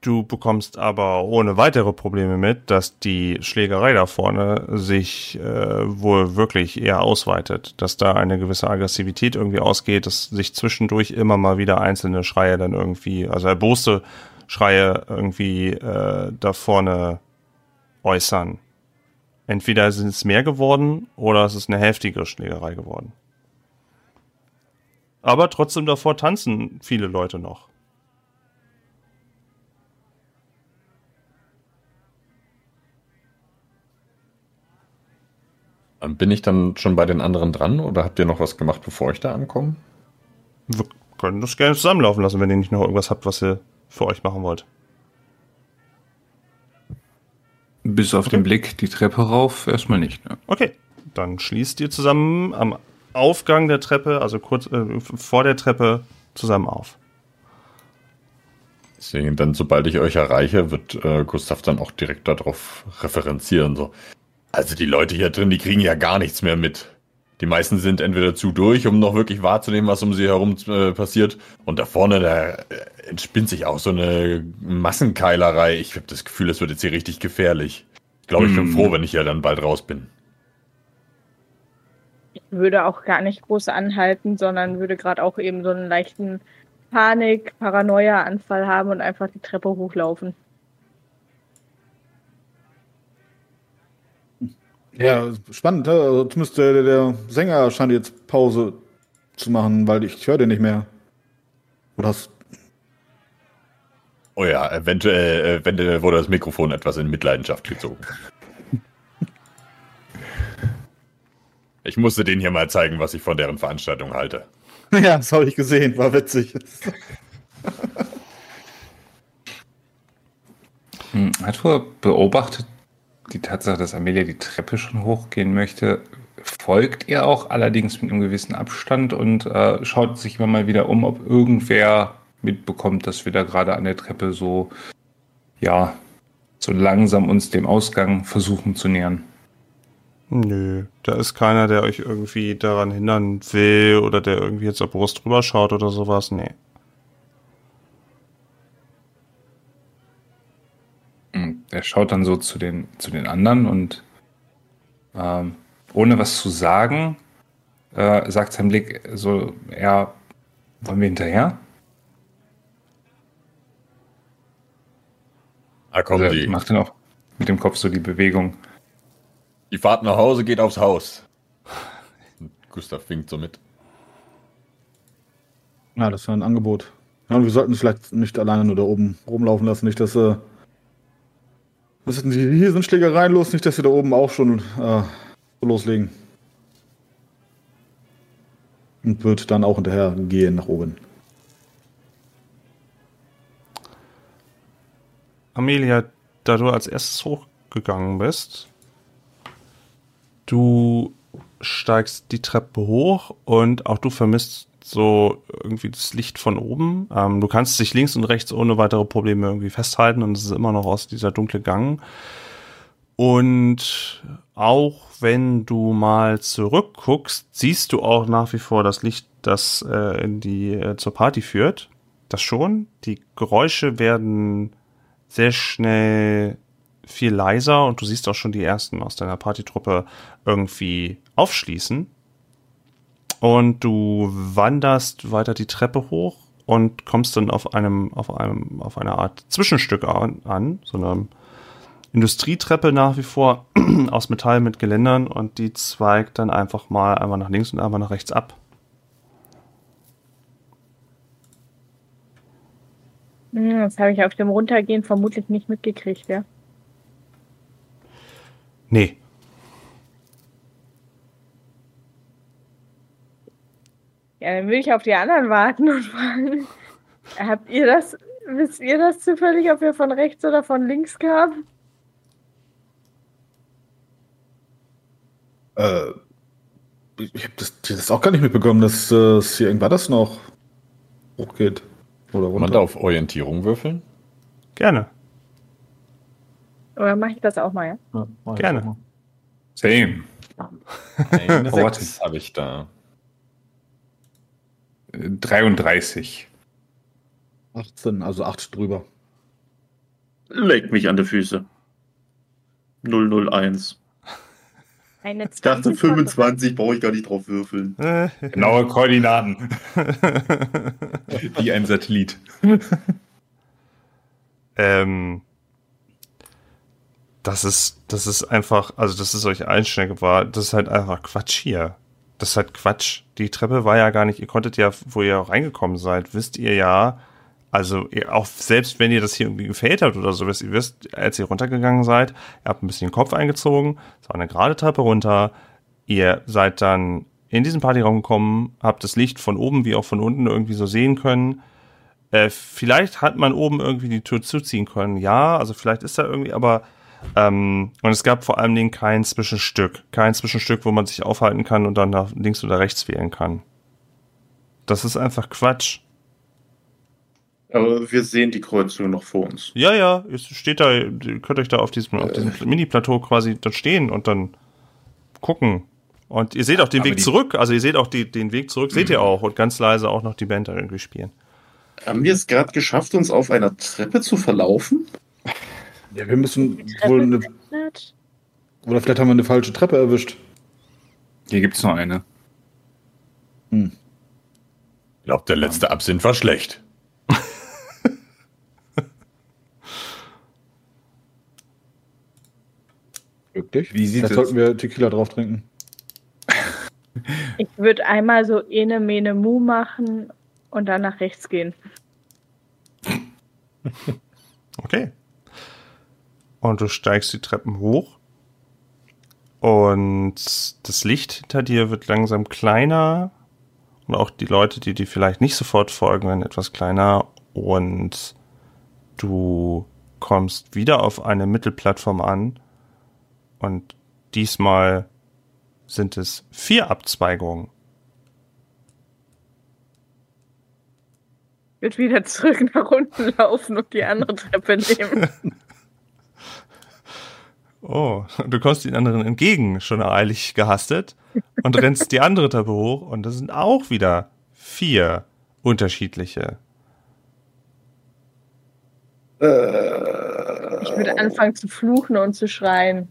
du bekommst aber ohne weitere Probleme mit, dass die Schlägerei da vorne sich äh, wohl wirklich eher ausweitet, dass da eine gewisse Aggressivität irgendwie ausgeht, dass sich zwischendurch immer mal wieder einzelne Schreie dann irgendwie, also erboste Schreie irgendwie äh, da vorne äußern. Entweder sind es mehr geworden oder es ist eine heftige Schlägerei geworden. Aber trotzdem davor tanzen viele Leute noch. Bin ich dann schon bei den anderen dran oder habt ihr noch was gemacht, bevor ich da ankomme? Wir können das gerne zusammenlaufen lassen, wenn ihr nicht noch irgendwas habt, was ihr für euch machen wollt. Bis auf den Blick die Treppe rauf erstmal nicht. Ne? Okay, dann schließt ihr zusammen am Aufgang der Treppe, also kurz äh, vor der Treppe, zusammen auf. Deswegen dann, sobald ich euch erreiche, wird äh, Gustav dann auch direkt darauf referenzieren. So. Also die Leute hier drin, die kriegen ja gar nichts mehr mit. Die meisten sind entweder zu durch, um noch wirklich wahrzunehmen, was um sie herum äh, passiert. Und da vorne, da äh, entspinnt sich auch so eine Massenkeilerei. Ich habe das Gefühl, es wird jetzt hier richtig gefährlich. Ich glaube, ich bin Hm. froh, wenn ich ja dann bald raus bin. Ich würde auch gar nicht groß anhalten, sondern würde gerade auch eben so einen leichten Panik, Paranoia-Anfall haben und einfach die Treppe hochlaufen. Ja, spannend. ne? Also zumindest der, der- Sänger scheint jetzt Pause zu machen, weil ich, ich höre den nicht mehr. Oder hast Oh ja, eventuell, äh, wenn, äh, wurde das Mikrofon etwas in Mitleidenschaft gezogen. Ich musste denen hier mal zeigen, was ich von deren Veranstaltung halte. Ja, das habe ich gesehen, war witzig. Hm, Arthur beobachtet die Tatsache, dass Amelia die Treppe schon hochgehen möchte, folgt ihr auch allerdings mit einem gewissen Abstand und äh, schaut sich immer mal wieder um, ob irgendwer mitbekommt, dass wir da gerade an der Treppe so, ja, so langsam uns dem Ausgang versuchen zu nähern. Nö, da ist keiner, der euch irgendwie daran hindern will oder der irgendwie jetzt auf Brust drüber schaut oder sowas. Nee. Er schaut dann so zu den, zu den anderen und ähm, ohne was zu sagen, äh, sagt sein Blick so, ja, wollen wir hinterher? Ah, kommen Also, er macht dann auch mit dem Kopf so die Bewegung. Die Fahrt nach Hause geht aufs Haus. Gustav winkt so mit. Ja, das war ein Angebot. Ja, und wir sollten es vielleicht nicht alleine nur da oben rumlaufen lassen. Nicht, dass äh, denn die, hier sind Schlägereien los, nicht, dass sie da oben auch schon äh, loslegen. Und wird dann auch hinterher gehen nach oben. Amelia, da du als erstes hochgegangen bist, du steigst die Treppe hoch und auch du vermisst so irgendwie das Licht von oben. Ähm, du kannst dich links und rechts ohne weitere Probleme irgendwie festhalten und es ist immer noch aus dieser dunkle Gang. Und auch wenn du mal zurückguckst, siehst du auch nach wie vor das Licht, das äh, in die äh, zur Party führt. Das schon. Die Geräusche werden sehr schnell viel leiser und du siehst auch schon die ersten aus deiner Partytruppe irgendwie aufschließen. Und du wanderst weiter die Treppe hoch und kommst dann auf einem, auf einem, auf einer Art Zwischenstück an, an so einer Industrietreppe nach wie vor aus Metall mit Geländern und die zweigt dann einfach mal einmal nach links und einmal nach rechts ab. Hm, Das habe ich auf dem Runtergehen vermutlich nicht mitgekriegt, ja. Nee, Ja, dann würde ich auf die anderen warten und fragen. Habt ihr das, wisst ihr das zufällig, ob wir von rechts oder von links kamen? Äh, ich habe das, das auch gar nicht mitbekommen, dass äh, es hier irgendwann das noch hochgeht. Oder Kann man runter. da auf Orientierung würfeln? gerne. Oder mache ich das auch mal, ja? Ja, mach ich Gerne. auch mal. Same. Eine Oh, warte. Sechs habe ich da. Äh, 33. 18, also 8 drüber. Leg mich an die Füße. 001. Eine Ich dachte 20 von 25, brauche ich gar nicht drauf würfeln. Genaue Koordinaten. Wie ein Satellit. ähm, das ist, das ist einfach, also das ist euch allen schnell gewahr, das ist halt einfach Quatsch hier. Das ist halt Quatsch. Die Treppe war ja gar nicht, ihr konntet ja, wo ihr reingekommen seid, wisst ihr ja, also ihr, auch selbst wenn ihr das hier irgendwie gefällt habt oder so, wisst ihr wisst, als ihr runtergegangen seid, ihr habt ein bisschen den Kopf eingezogen, es war eine gerade Treppe runter, ihr seid dann in diesen Partyraum gekommen, habt das Licht von oben wie auch von unten irgendwie so sehen können, äh, vielleicht hat man oben irgendwie die Tür zuziehen können, ja, also vielleicht ist da irgendwie, aber ähm, und es gab vor allen Dingen kein Zwischenstück, kein Zwischenstück, wo man sich aufhalten kann und dann nach links oder rechts wählen kann. Das ist einfach Quatsch. Aber wir sehen die Kreuzung noch vor uns. Ja, ja, es steht da, ihr könnt euch da auf diesem, auf diesem Mini-Plateau quasi dann stehen und dann gucken. Und ihr seht auch den Aber Weg zurück, also ihr seht auch die, den Weg zurück, seht ihr auch und ganz leise auch noch die Band da irgendwie spielen. Haben wir es gerade geschafft, uns auf einer Treppe zu verlaufen? Ja, wir müssen wohl eine, Nicht? oder vielleicht haben wir eine falsche Treppe erwischt. Hier gibt's nur eine. Ich glaube, der letzte Absinth war schlecht. Wirklich? Wie sieht Vielleicht es- sollten wir Tequila drauf trinken. Ich würde einmal so ene mene mu machen und dann nach rechts gehen. Okay. Und du steigst die Treppen hoch. Und das Licht hinter dir wird langsam kleiner. Und auch die Leute, die dir vielleicht nicht sofort folgen, werden etwas kleiner. Und du kommst wieder auf eine Mittelplattform an. Und diesmal sind es vier Abzweigungen. Würde wieder zurück nach unten laufen und die andere Treppe nehmen. Oh, du kommst den anderen entgegen, schon eilig gehastet, und rennst die andere Treppe hoch, und das sind auch wieder vier unterschiedliche. Ich würde anfangen zu fluchen und zu schreien.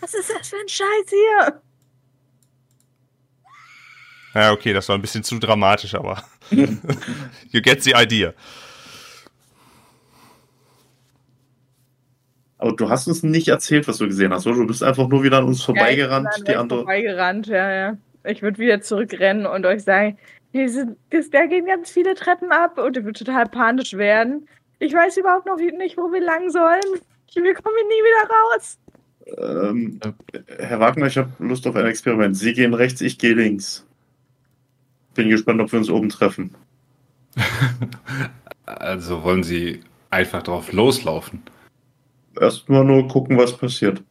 Was ist das für ein Scheiß hier? Ja, okay, das war ein bisschen zu dramatisch, aber you get the idea. Aber du hast uns nicht erzählt, was du gesehen hast, oder? Du bist einfach nur wieder an uns vorbeigerannt, Ja, ich bin die andere. Vorbeigerannt, ja, ja. Ich würde wieder zurückrennen und euch sagen, hier sind, das, da gehen ganz viele Treppen ab und ich würde total panisch werden. Ich weiß überhaupt noch nicht, wo wir lang sollen. Ich- Wir kommen hier nie wieder raus. Ähm, Herr Wagner, ich habe Lust auf ein Experiment. Sie gehen rechts, ich gehe links. Bin gespannt, ob wir uns oben treffen. Also wollen Sie einfach drauf loslaufen? Erstmal nur gucken, was passiert.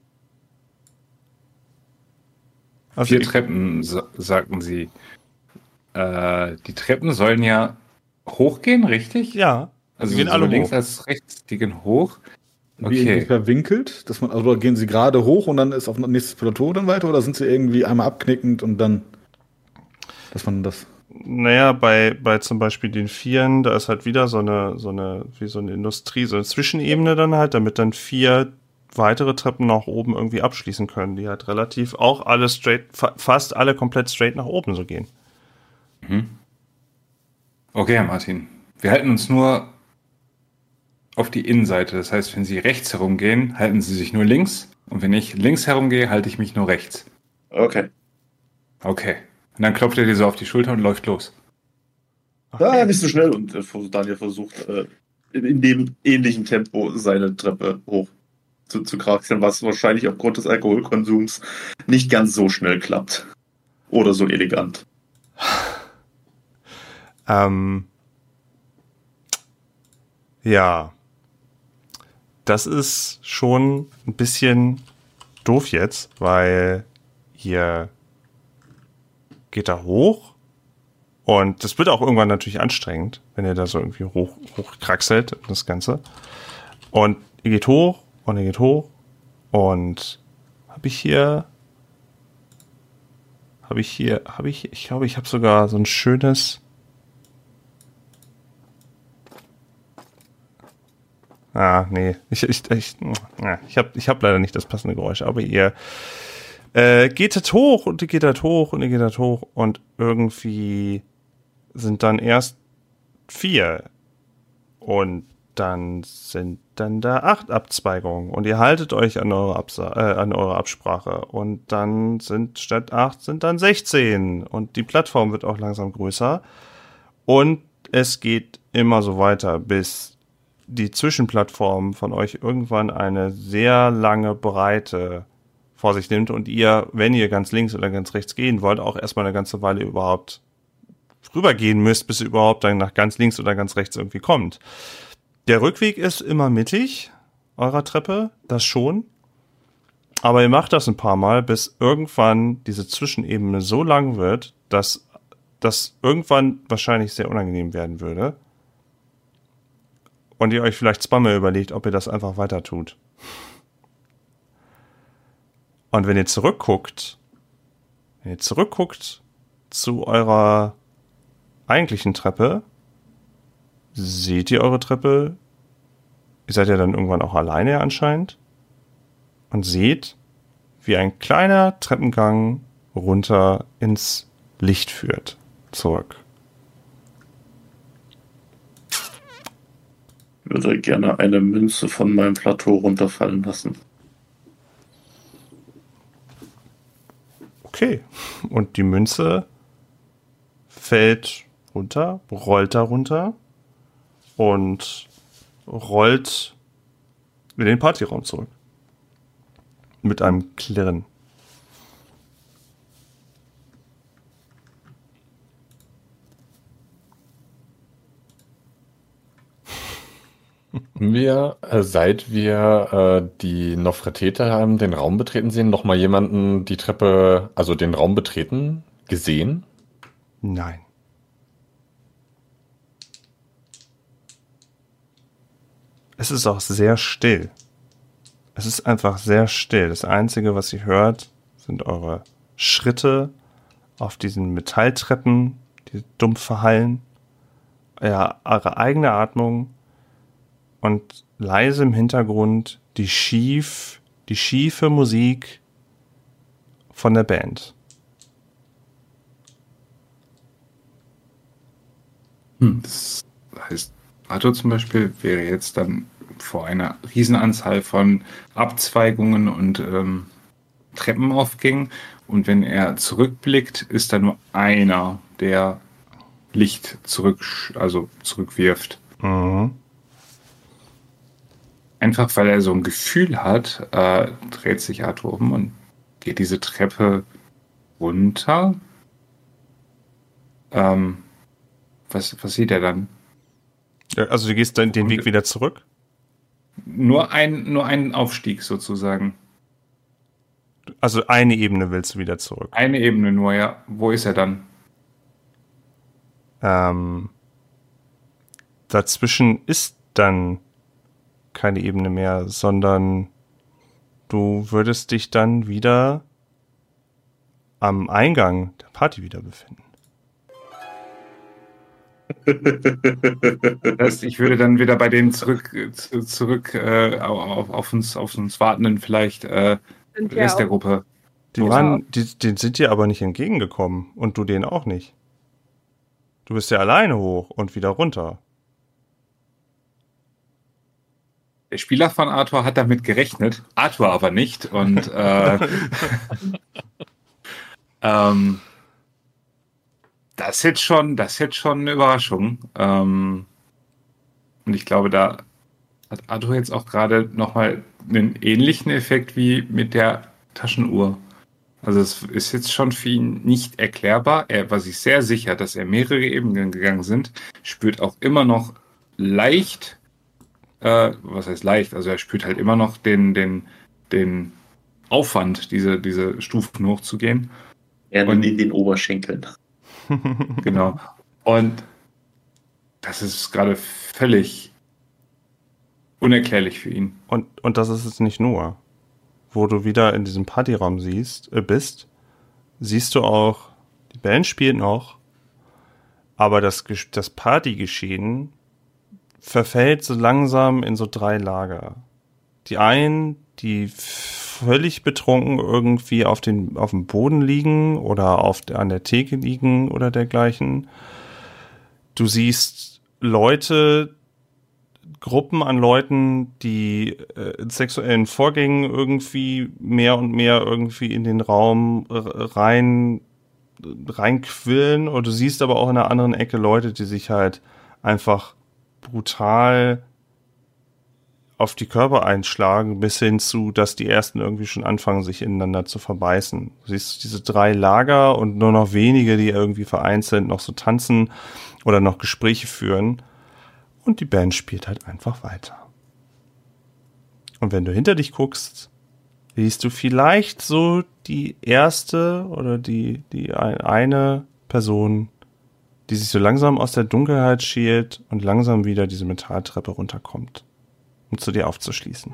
Also Vier Treppen, sa- sagten Sie. Äh, die Treppen sollen ja hochgehen, richtig? ja, Also die gehen sowohl alle links hoch. als rechts, die gehen hoch. Wie irgendwie Okay. verwinkelt, dass man, also gehen sie gerade hoch und dann ist auf ein nächstes Plateau dann weiter oder sind sie irgendwie einmal abknickend und dann, dass man das. Naja, bei, bei zum Beispiel den Vieren, da ist halt wieder so eine, so eine, wie so eine Industrie, so eine Zwischenebene dann halt, damit dann vier weitere Treppen nach oben irgendwie abschließen können, die halt relativ auch alle straight, fa fast alle komplett straight nach oben so gehen. Okay, Herr Martin. Wir halten uns nur auf die Innenseite. Das heißt, wenn Sie rechts herumgehen, halten Sie sich nur links. Und wenn ich links herumgehe, halte ich mich nur rechts. Okay. Okay. Und dann klopft er dir so auf die Schulter und läuft los. Ah, nicht so schnell. Und äh, Daniel versucht, äh, in, in dem ähnlichen Tempo seine Treppe hoch zu, zu kraxeln, was wahrscheinlich aufgrund des Alkoholkonsums nicht ganz so schnell klappt. Oder so elegant. Ähm, ja. Das ist schon ein bisschen doof jetzt, weil ihr geht da hoch und das wird auch irgendwann natürlich anstrengend, wenn ihr da so irgendwie hoch, hochkraxelt, das Ganze. Und ihr geht hoch und ihr geht hoch und habe ich hier habe ich hier habe ich ich glaube ich habe sogar so ein schönes Ah, nee. Ich, ich, ich, ich habe ich hab leider nicht das passende Geräusch, aber ihr äh, geht halt hoch und ihr geht halt hoch und ihr geht halt hoch und irgendwie sind dann erst vier. Und dann sind dann da acht Abzweigungen. Und ihr haltet euch an eure, Absa äh, an eure Absprache. Und dann sind statt acht sind dann 16 und die Plattform wird auch langsam größer. Und es geht immer so weiter, bis die Zwischenplattform von euch irgendwann eine sehr lange Breite vor sich nimmt und ihr, wenn ihr ganz links oder ganz rechts gehen wollt, auch erstmal eine ganze Weile überhaupt rübergehen müsst, bis ihr überhaupt dann nach ganz links oder ganz rechts irgendwie kommt. Der Rückweg ist immer mittig eurer Treppe, das schon. Aber ihr macht das ein paar Mal, bis irgendwann diese Zwischenebene so lang wird, dass das irgendwann wahrscheinlich sehr unangenehm werden würde. Und ihr euch vielleicht zweimal überlegt, ob ihr das einfach weiter tut. Und wenn ihr zurückguckt, Wenn ihr zurückguckt zu eurer eigentlichen Treppe, seht ihr eure Treppe. Ihr seid ja dann irgendwann auch alleine anscheinend. Und seht, wie ein kleiner Treppengang runter ins Licht führt. Zurück. Ich würde gerne eine Münze von meinem Plateau runterfallen lassen. Okay. Und die Münze fällt runter, rollt da runter und rollt in den Partyraum zurück. Mit einem Klirren. Wir, äh, seit wir äh, die Nofretete haben, den Raum betreten sehen, nochmal jemanden die Treppe, also den Raum betreten, gesehen? Nein. Es ist auch sehr still. Es ist einfach sehr still. Das Einzige, was ihr hört, sind eure Schritte auf diesen Metalltreppen, die dumpf verhallen. Ja, eure eigene Atmung und leise im Hintergrund die schief, die schiefe Musik von der Band. Hm. Das heißt, Arthur zum Beispiel wäre jetzt dann vor einer Riesenanzahl von Abzweigungen und ähm, Treppenaufgängen. Und wenn er zurückblickt, ist da nur einer, der Licht zurück, also zurückwirft. Mhm. Einfach weil er so ein Gefühl hat, äh, dreht sich Arthur um und geht diese Treppe runter. Ähm, was, was sieht er dann? Also du gehst dann den Weg wieder zurück? Nur ein, nur einen Aufstieg sozusagen. Also eine Ebene willst du wieder zurück. Eine Ebene nur, ja. Wo ist er dann? Ähm, dazwischen ist dann keine Ebene mehr, sondern du würdest dich dann wieder am Eingang der Party wieder befinden. Das heißt, ich würde dann wieder bei denen zurück, zu- zurück äh, auf, auf, uns, auf uns wartenden vielleicht äh, Rest der Gruppe. Die waren, die, denen sind dir aber nicht entgegengekommen und du denen auch nicht. Du bist ja alleine hoch und wieder runter. Der Spieler von Arthur hat damit gerechnet, Arthur aber nicht. Und äh, ähm, das ist jetzt schon, das ist jetzt schon eine Überraschung. Ähm, und ich glaube, da hat Arthur jetzt auch gerade nochmal einen ähnlichen Effekt wie mit der Taschenuhr. Also es ist jetzt schon für ihn nicht erklärbar. Er war sich sehr sicher, dass er mehrere Ebenen gegangen sind, spürt auch immer noch leicht äh, was heißt leicht? Also er spürt halt immer noch den, den, den Aufwand, diese, diese Stufen hochzugehen. Gerne Und- in den Oberschenkeln. Genau. Und das ist gerade völlig unerklärlich für ihn. Und, und das ist es nicht nur. Wo du wieder in diesem Partyraum siehst, äh, bist, siehst du auch, die Band spielt noch, aber das, das Partygeschehen verfällt so langsam in so drei Lager. Die einen, die völlig betrunken irgendwie auf, den, auf dem Boden liegen oder auf, an der Theke liegen oder dergleichen. Du siehst Leute, Gruppen an Leuten, die äh, sexuellen Vorgängen irgendwie mehr und mehr irgendwie in den Raum rein reinquillen und du siehst aber auch in der anderen Ecke Leute, die sich halt einfach brutal auf die Körper einschlagen, bis hin zu, dass die ersten irgendwie schon anfangen, sich ineinander zu verbeißen. Du siehst diese drei Lager und nur noch wenige, die irgendwie vereinzelt noch so tanzen oder noch Gespräche führen. Und die Band spielt halt einfach weiter. Und wenn du hinter dich guckst, siehst du vielleicht so die erste oder die, die ein- eine Person, die sich so langsam aus der Dunkelheit schält und langsam wieder diese Metalltreppe runterkommt, um zu dir aufzuschließen.